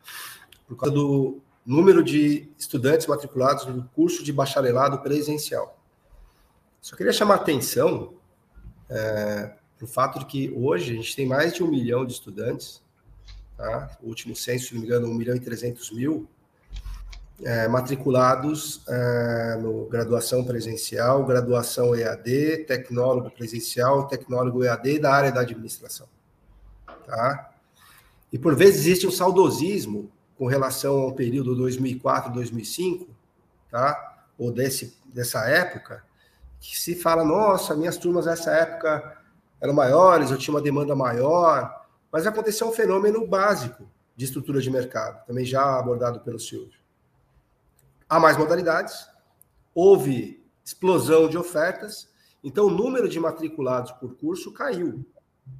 por causa do número de estudantes matriculados no curso de bacharelado presencial. Só queria chamar a atenção é, o fato de que hoje a gente tem mais de um milhão de estudantes, tá? o último censo, se não me engano, 1 milhão e 300 mil, é, matriculados é, no graduação presencial, graduação EAD, tecnólogo presencial, tecnólogo EAD da área da administração. Tá? E por vezes existe um saudosismo com relação ao período 2004-2005, tá? ou desse, dessa época, que se fala, nossa, minhas turmas nessa época eram maiores, eu tinha uma demanda maior, mas aconteceu um fenômeno básico de estrutura de mercado, também já abordado pelo Silvio. Há mais modalidades, houve explosão de ofertas, então o número de matriculados por curso caiu,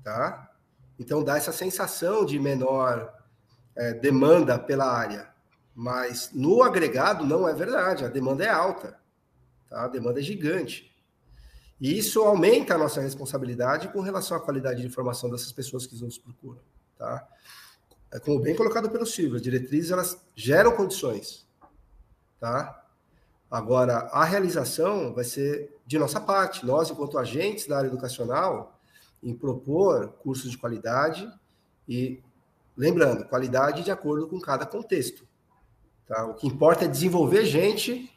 tá? Então dá essa sensação de menor é, demanda pela área, mas no agregado não é verdade, a demanda é alta, tá? A demanda é gigante. E isso aumenta a nossa responsabilidade com relação à qualidade de informação dessas pessoas que nos procuram, tá? É como bem colocado pelo Silvio, as diretrizes elas geram condições, tá? Agora, a realização vai ser de nossa parte, nós, enquanto agentes da área educacional, em propor cursos de qualidade e, lembrando, qualidade de acordo com cada contexto. Tá? O que importa é desenvolver gente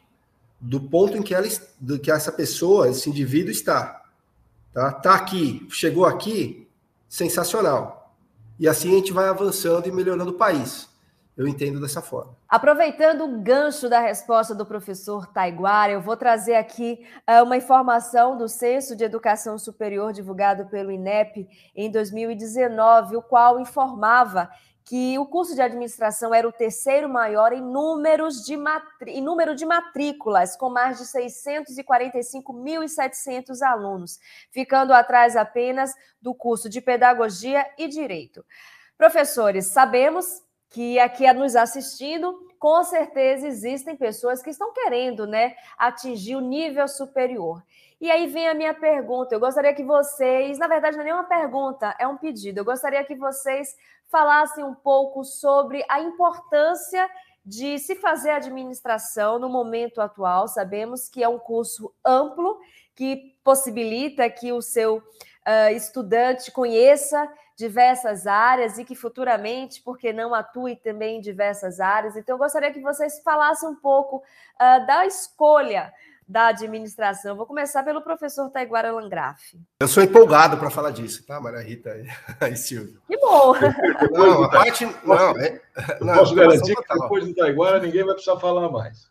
do ponto em que, ela, do que essa pessoa, esse indivíduo está. Tá? tá aqui, chegou aqui, sensacional. E assim a gente vai avançando e melhorando o país. Eu entendo dessa forma. Aproveitando o gancho da resposta do professor Taiguara, eu vou trazer aqui uh, uma informação do Censo de Educação Superior divulgado pelo INEP em 2019, o qual informava que o curso de administração era o terceiro maior em, números de em número de matrículas, com mais de 645.700 alunos, ficando atrás apenas do curso de Pedagogia e Direito. Professores, sabemos que aqui nos assistindo, com certeza existem pessoas que estão querendo né, atingir o nível superior. E aí vem a minha pergunta. Eu gostaria que vocês, na verdade, não é nenhuma pergunta, é um pedido. Eu gostaria que vocês falassem um pouco sobre a importância de se fazer administração no momento atual. Sabemos que é um curso amplo que possibilita que o seu uh, estudante conheça diversas áreas e que futuramente, porque não atue também em diversas áreas. Então, eu gostaria que vocês falassem um pouco uh, da escolha da administração. Vou começar pelo professor Taiguara Langraf. Eu sou empolgado para falar disso, tá, Maria Rita e Silvio? Que bom! Não, a parte. Não, é, não, posso garantir que depois do Taiguara ninguém vai precisar falar mais.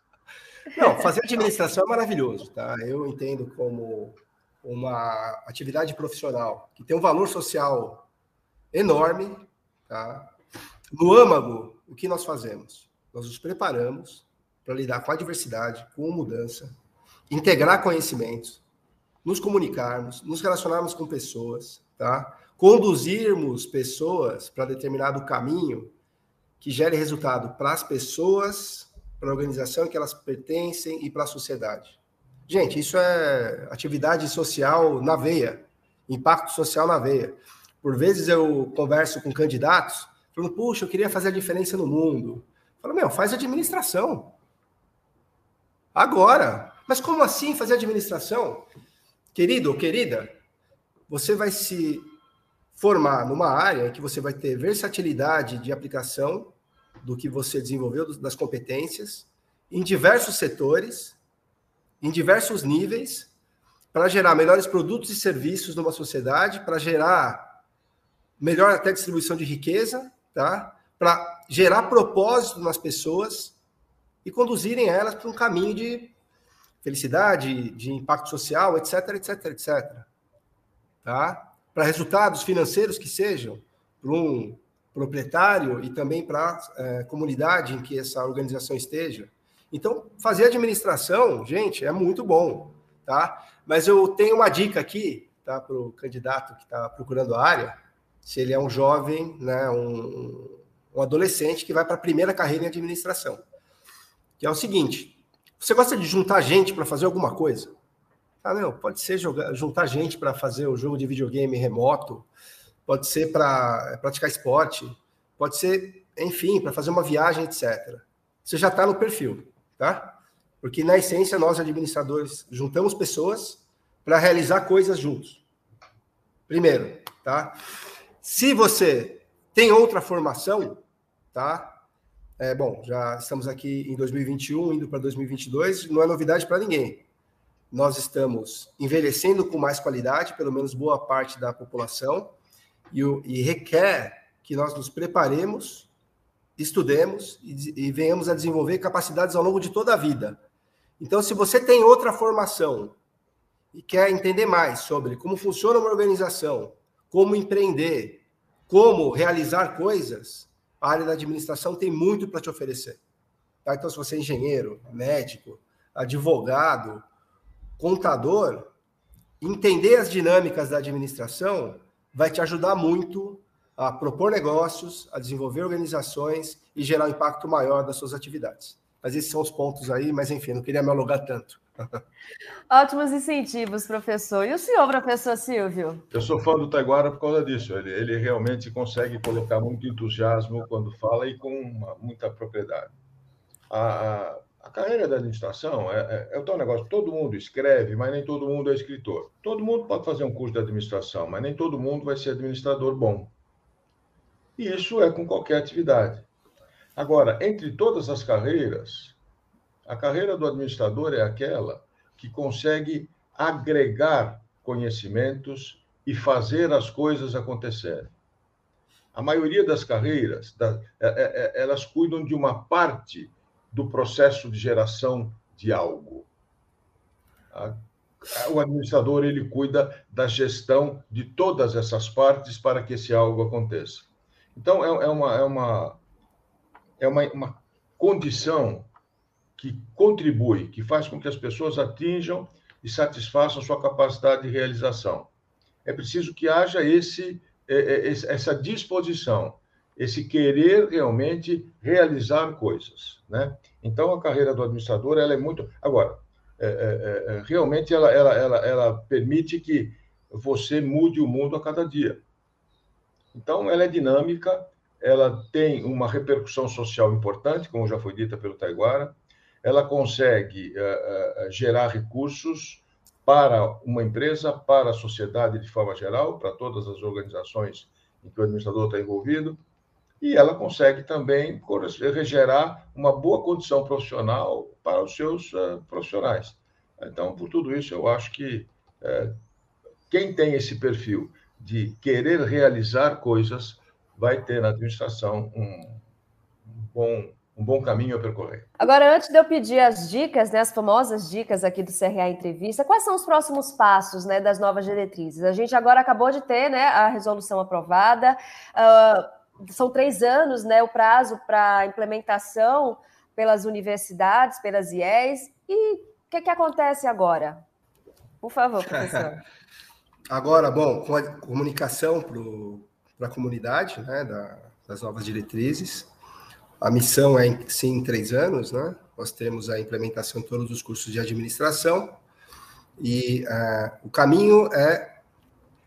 Não, fazer administração é maravilhoso, tá? Eu entendo como uma atividade profissional que tem um valor social enorme, tá? No âmago, o que nós fazemos? Nós nos preparamos para lidar com a diversidade, com a mudança, integrar conhecimentos, nos comunicarmos, nos relacionarmos com pessoas, tá? Conduzirmos pessoas para determinado caminho que gere resultado para as pessoas, para a organização que elas pertencem e para a sociedade. Gente, isso é atividade social na veia, impacto social na veia. Por vezes eu converso com candidatos, falando, puxa, eu queria fazer a diferença no mundo. Falo, meu, faz administração. Agora, mas como assim fazer administração? Querido ou querida, você vai se formar numa área que você vai ter versatilidade de aplicação do que você desenvolveu, das competências, em diversos setores, em diversos níveis, para gerar melhores produtos e serviços numa sociedade, para gerar melhor até distribuição de riqueza, tá? Para gerar propósito nas pessoas e conduzirem elas para um caminho de felicidade, de impacto social, etc, etc, etc. Tá? Para resultados financeiros que sejam, para um proprietário e também para a é, comunidade em que essa organização esteja. Então, fazer administração, gente, é muito bom, tá? Mas eu tenho uma dica aqui, tá, para o candidato que está procurando a área, se ele é um jovem, né, um, um adolescente que vai para a primeira carreira em administração, que é o seguinte: você gosta de juntar gente para fazer alguma coisa? Ah, não, pode ser jogar, juntar gente para fazer o jogo de videogame remoto, pode ser para praticar esporte, pode ser, enfim, para fazer uma viagem, etc. Você já está no perfil, tá? Porque na essência nós administradores juntamos pessoas para realizar coisas juntos. Primeiro, tá? Se você tem outra formação, tá? É, bom, já estamos aqui em 2021, indo para 2022, não é novidade para ninguém. Nós estamos envelhecendo com mais qualidade, pelo menos boa parte da população, e, e requer que nós nos preparemos, estudemos e, e venhamos a desenvolver capacidades ao longo de toda a vida. Então, se você tem outra formação e quer entender mais sobre como funciona uma organização, como empreender, como realizar coisas, a área da administração tem muito para te oferecer. Tá? Então, se você é engenheiro, médico, advogado, contador, entender as dinâmicas da administração vai te ajudar muito a propor negócios, a desenvolver organizações e gerar um impacto maior das suas atividades. Mas esses são os pontos aí, mas enfim, não queria me alugar tanto. Ótimos incentivos, professor. E o senhor, professor Silvio? Eu sou fã do Taiguara por causa disso. Ele, ele realmente consegue colocar muito entusiasmo quando fala e com uma, muita propriedade. A, a, a, carreira da administração é, é, é o tal negócio: todo mundo escreve, mas nem todo mundo é escritor. Todo mundo pode fazer um curso de administração, mas nem todo mundo vai ser administrador bom. E isso é com qualquer atividade. Agora, entre todas as carreiras, a carreira do administrador é aquela que consegue agregar conhecimentos e fazer as coisas acontecerem. A maioria das carreiras, é, é, é, elas cuidam de uma parte do processo de geração de algo. O administrador ele cuida da gestão de todas essas partes para que esse algo aconteça. Então é, uma é uma é uma, uma condição que contribui, que faz com que as pessoas atinjam e satisfaçam sua capacidade de realização. É preciso que haja esse, é, é, essa disposição, esse querer realmente realizar coisas, né? Então a carreira do administrador ela é muito agora é, é, é, realmente ela, ela, ela, ela permite que você mude o mundo a cada dia. Então ela é dinâmica, ela tem uma repercussão social importante, como já foi dita pelo Taiguara, ela consegue uh, uh, gerar recursos para uma empresa, para a sociedade de forma geral, para todas as organizações em que o administrador está envolvido, e ela consegue também gerar uma boa condição profissional para os seus uh, profissionais. Então, por tudo isso, eu acho que quem tem esse perfil de querer realizar coisas vai ter na administração um bom um bom caminho a percorrer. Agora, antes de eu pedir as dicas, né, as famosas dicas aqui do CRA Entrevista, quais são os próximos passos né, das novas diretrizes? A gente agora acabou de ter né, a resolução aprovada, uh, são três anos né, o prazo para implementação pelas universidades, pelas IES, e o que, que acontece agora? Por favor, professor. agora, bom, com a comunicação para a comunidade né, da, das novas diretrizes, a missão é, sim, em três anos, né? Nós temos a implementação de todos os cursos de administração e uh, o caminho é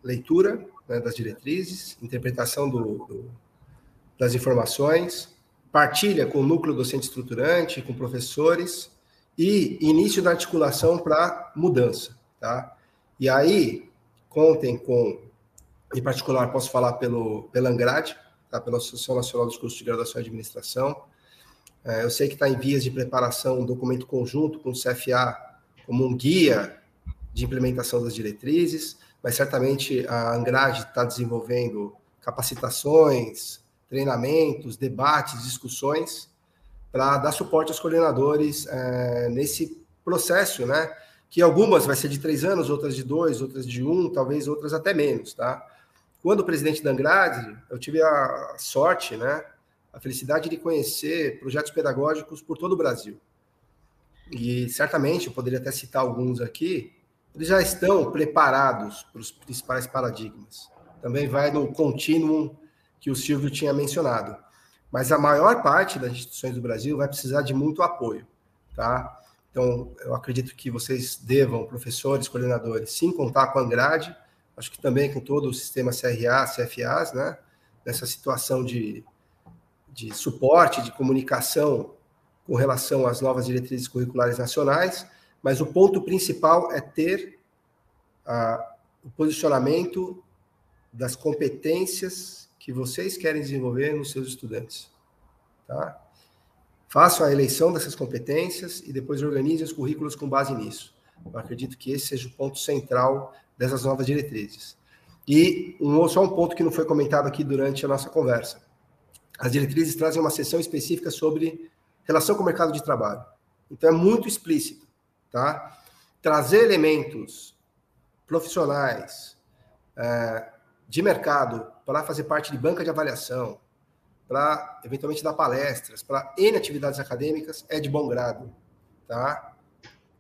leitura né, das diretrizes, interpretação do, do, das informações, partilha com o núcleo docente estruturante, com professores e início da articulação para mudança, tá? E aí, contem com, em particular, posso falar pelo, pela Angrade, tá? pela Associação Nacional dos Cursos de Graduação e Administração. É, eu sei que está em vias de preparação um documento conjunto com o CFA como um guia de implementação das diretrizes, mas certamente a Angrade está desenvolvendo capacitações, treinamentos, debates, discussões, para dar suporte aos coordenadores é, nesse processo, né? Que algumas vai ser de três anos, outras de dois, outras de um, talvez outras até menos, tá? Quando presidente da Angrade, eu tive a sorte, né? A felicidade de conhecer projetos pedagógicos por todo o Brasil. E certamente, eu poderia até citar alguns aqui, eles já estão preparados para os principais paradigmas. Também vai no contínuo que o Silvio tinha mencionado. Mas a maior parte das instituições do Brasil vai precisar de muito apoio, tá? Então, eu acredito que vocês devam, professores, coordenadores, sim contar com a Angrade, acho que também com todo o sistema CRA, CFAs, né? Nessa situação de, de suporte, de comunicação com relação às novas diretrizes curriculares nacionais, mas o ponto principal é ter a, o posicionamento das competências que vocês querem desenvolver nos seus estudantes. Tá? Façam a eleição dessas competências e depois organizem os currículos com base nisso. Eu acredito que esse seja o ponto central dessas novas diretrizes. E um, só um ponto que não foi comentado aqui durante a nossa conversa. As diretrizes trazem uma seção específica sobre relação com o mercado de trabalho. Então é muito explícito, tá? Trazer elementos profissionais é, de mercado para fazer parte de banca de avaliação, para eventualmente dar palestras, para N atividades acadêmicas, é de bom grado. Tá?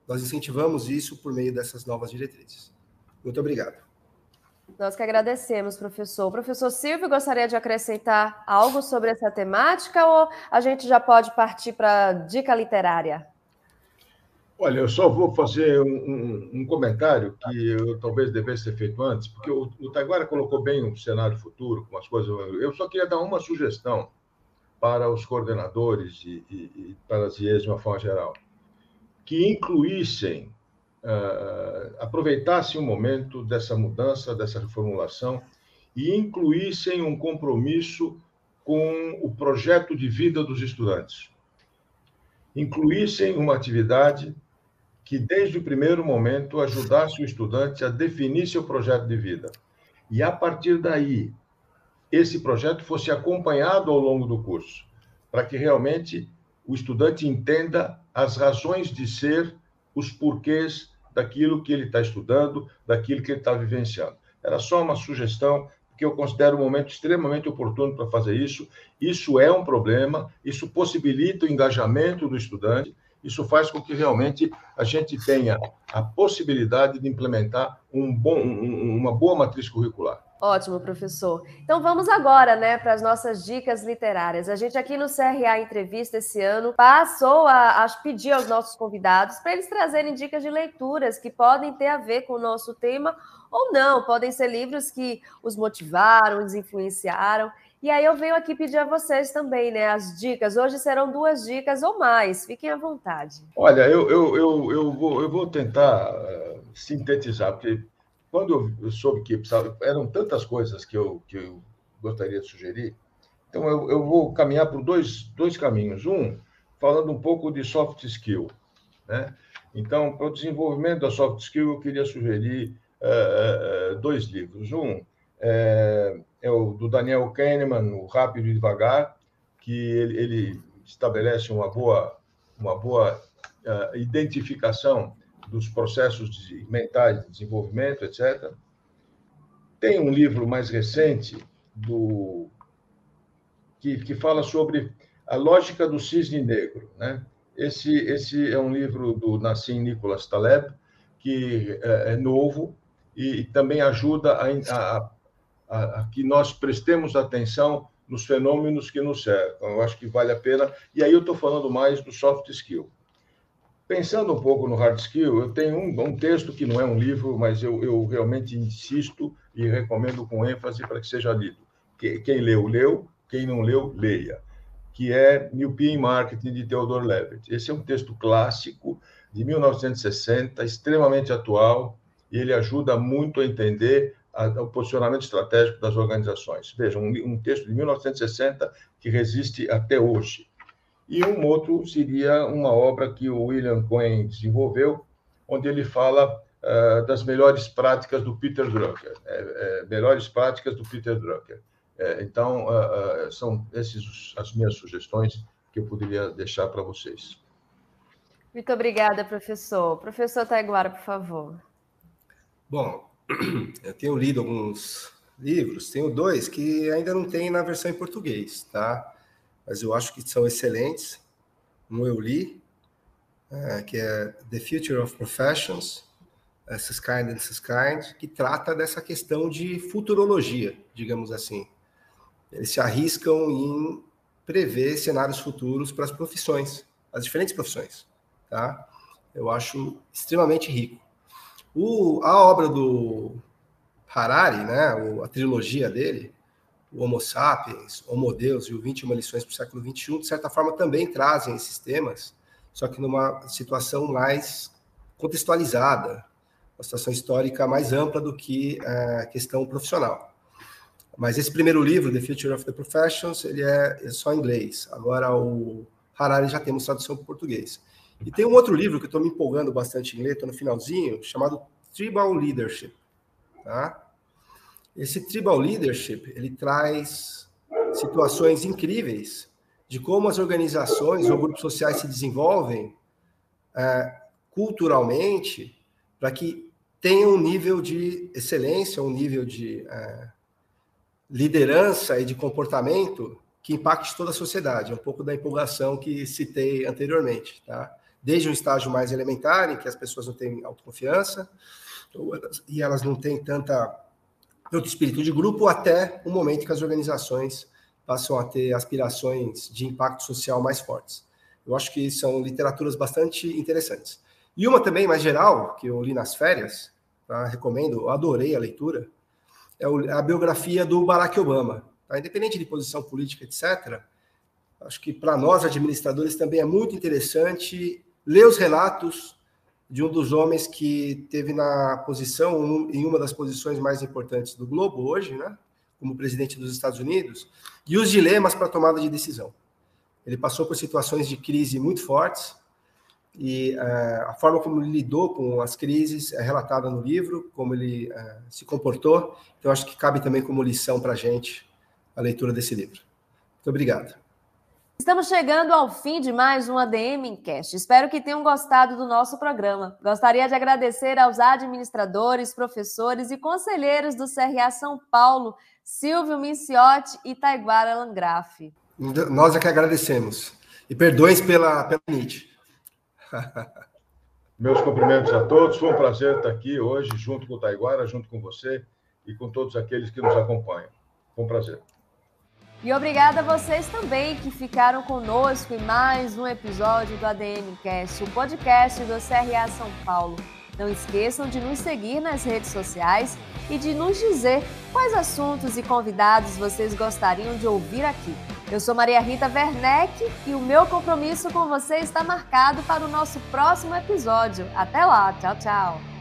Nós incentivamos isso por meio dessas novas diretrizes. Muito obrigado. Nós que agradecemos, professor. Professor Silvio gostaria de acrescentar algo sobre essa temática ou a gente já pode partir para a dica literária? Olha, eu só vou fazer um, um, um, comentário que eu talvez devesse ter feito antes, porque o, o Taguara colocou bem o cenário futuro, com as coisas. Eu só queria dar uma sugestão para os coordenadores e, e, e para as IES de uma forma geral, que incluíssem, uh, aproveitassem o momento dessa mudança, dessa reformulação, e incluíssem um compromisso com o projeto de vida dos estudantes. Incluíssem uma atividade que, desde o primeiro momento, ajudasse o estudante a definir seu projeto de vida. E, a partir daí, esse projeto fosse acompanhado ao longo do curso, para que realmente o estudante entenda as razões de ser, os porquês daquilo que ele está estudando, daquilo que ele está vivenciando. Era só uma sugestão, porque eu considero um momento extremamente oportuno para fazer isso. Isso é um problema, isso possibilita o engajamento do estudante, isso faz com que realmente a gente tenha a possibilidade de implementar um bom, um, uma boa matriz curricular. Ótimo, professor. Então vamos agora, né, para as nossas dicas literárias. A gente aqui no CRA Entrevista esse ano passou a, a pedir aos nossos convidados para eles trazerem dicas de leituras que podem ter a ver com o nosso tema ou não, podem ser livros que os motivaram, os influenciaram. E aí eu venho aqui pedir a vocês também, né, as dicas. Hoje serão duas dicas ou mais, fiquem à vontade. Olha, eu, eu, eu, eu, vou, eu vou tentar uh, sintetizar, porque quando eu soube que precisava, eram tantas coisas que eu, que eu gostaria de sugerir, então eu, eu vou caminhar por dois, dois caminhos. Um, falando um pouco de soft skill. Né? Então, para o desenvolvimento da soft skill, eu queria sugerir uh, uh, dois livros. Um, é, é o do Daniel Kahneman, o Rápido e Devagar, que ele, ele estabelece uma boa, uma boa uh, identificação dos processos de, mentais de desenvolvimento, etc. Tem um livro mais recente do que, que fala sobre a lógica do cisne negro, né? Esse, esse é um livro do Nassim Nicholas Taleb, que é, é novo e, também ajuda a, a, a, a que nós prestemos atenção nos fenômenos que nos cercam. Eu acho que vale a pena. E aí eu estou falando mais do soft skill. Pensando um pouco no hard skill, eu tenho um, um texto que não é um livro, mas eu, eu, realmente insisto e recomendo com ênfase para que seja lido. Que, quem leu, leu. Quem não leu, leia. Que é Miopia em Marketing, de Theodore Levitt. Esse é um texto clássico, de 1960, extremamente atual, e ele ajuda muito a entender o posicionamento estratégico das organizações. Vejam, um, um texto de 1960 que resiste até hoje. E um outro seria uma obra que o William Cohen desenvolveu, onde ele fala uh, das melhores práticas do Peter Drucker. É, é, melhores práticas do Peter Drucker. É, então, uh, uh, são essas as minhas sugestões que eu poderia deixar para vocês. Muito obrigada, professor. Professor Taiguara, por favor. Bom, eu tenho lido alguns livros, tenho dois que ainda não tem na versão em português, tá? Mas eu acho que são excelentes. Um eu li, é, que é The Future of Professions, Essas Kind and This Kind, que trata dessa questão de futurologia, digamos assim. Eles se arriscam em prever cenários futuros para as profissões, as diferentes profissões, tá? Eu acho extremamente rico. O, a obra do Harari, né, a trilogia dele, o Homo Sapiens, Homo Deus e o 21 lições para o século 21, de certa forma também trazem esses temas, só que numa situação mais contextualizada, uma situação histórica mais ampla do que a questão profissional. Mas esse primeiro livro, The Future of the Professions, ele é, é só em inglês. Agora o Harari já temos tradução para português. E tem um outro livro que eu estou me empolgando bastante em ler, estou no finalzinho, chamado Tribal Leadership. Tá? Esse Tribal Leadership, ele traz situações incríveis de como as organizações ou grupos sociais se desenvolvem é, culturalmente para que tenham um nível de excelência, um nível de é, liderança e de comportamento que impacte toda a sociedade. É um pouco da empolgação que citei anteriormente, tá? Desde um estágio mais elementar, em que as pessoas não têm autoconfiança, e elas não têm tanta tanto espírito de grupo, até o momento que as organizações passam a ter aspirações de impacto social mais fortes. Eu acho que são literaturas bastante interessantes. E uma também mais geral, que eu li nas férias, tá? recomendo, adorei a leitura, é a biografia do Barack Obama. Tá? Independente de posição política, etc., acho que para nós, administradores, também é muito interessante ler os relatos de um dos homens que teve na posição, em uma das posições mais importantes do globo hoje, né, como presidente dos Estados Unidos, e os dilemas para tomada de decisão. Ele passou por situações de crise muito fortes e uh, a forma como ele lidou com as crises é relatada no livro, como ele uh, se comportou. Então, acho que cabe também como lição para a gente a leitura desse livro. Muito obrigado. Estamos chegando ao fim de mais um ADM Encast. Espero que tenham gostado do nosso programa. Gostaria de agradecer aos administradores, professores e conselheiros do CRA São Paulo, Silvio Minciotti e Taiguara Langraf. Nós é que agradecemos. E perdões pela, pela NIT. Meus cumprimentos a todos. Foi um prazer estar aqui hoje, junto com o Taiguara, junto com você e com todos aqueles que nos acompanham. Foi um prazer. E obrigada a vocês também que ficaram conosco em mais um episódio do ADM Cast, o podcast do CRA São Paulo. Não esqueçam de nos seguir nas redes sociais e de nos dizer quais assuntos e convidados vocês gostariam de ouvir aqui. Eu sou Maria Rita Werneck e o meu compromisso com você está marcado para o nosso próximo episódio. Até lá, tchau, tchau!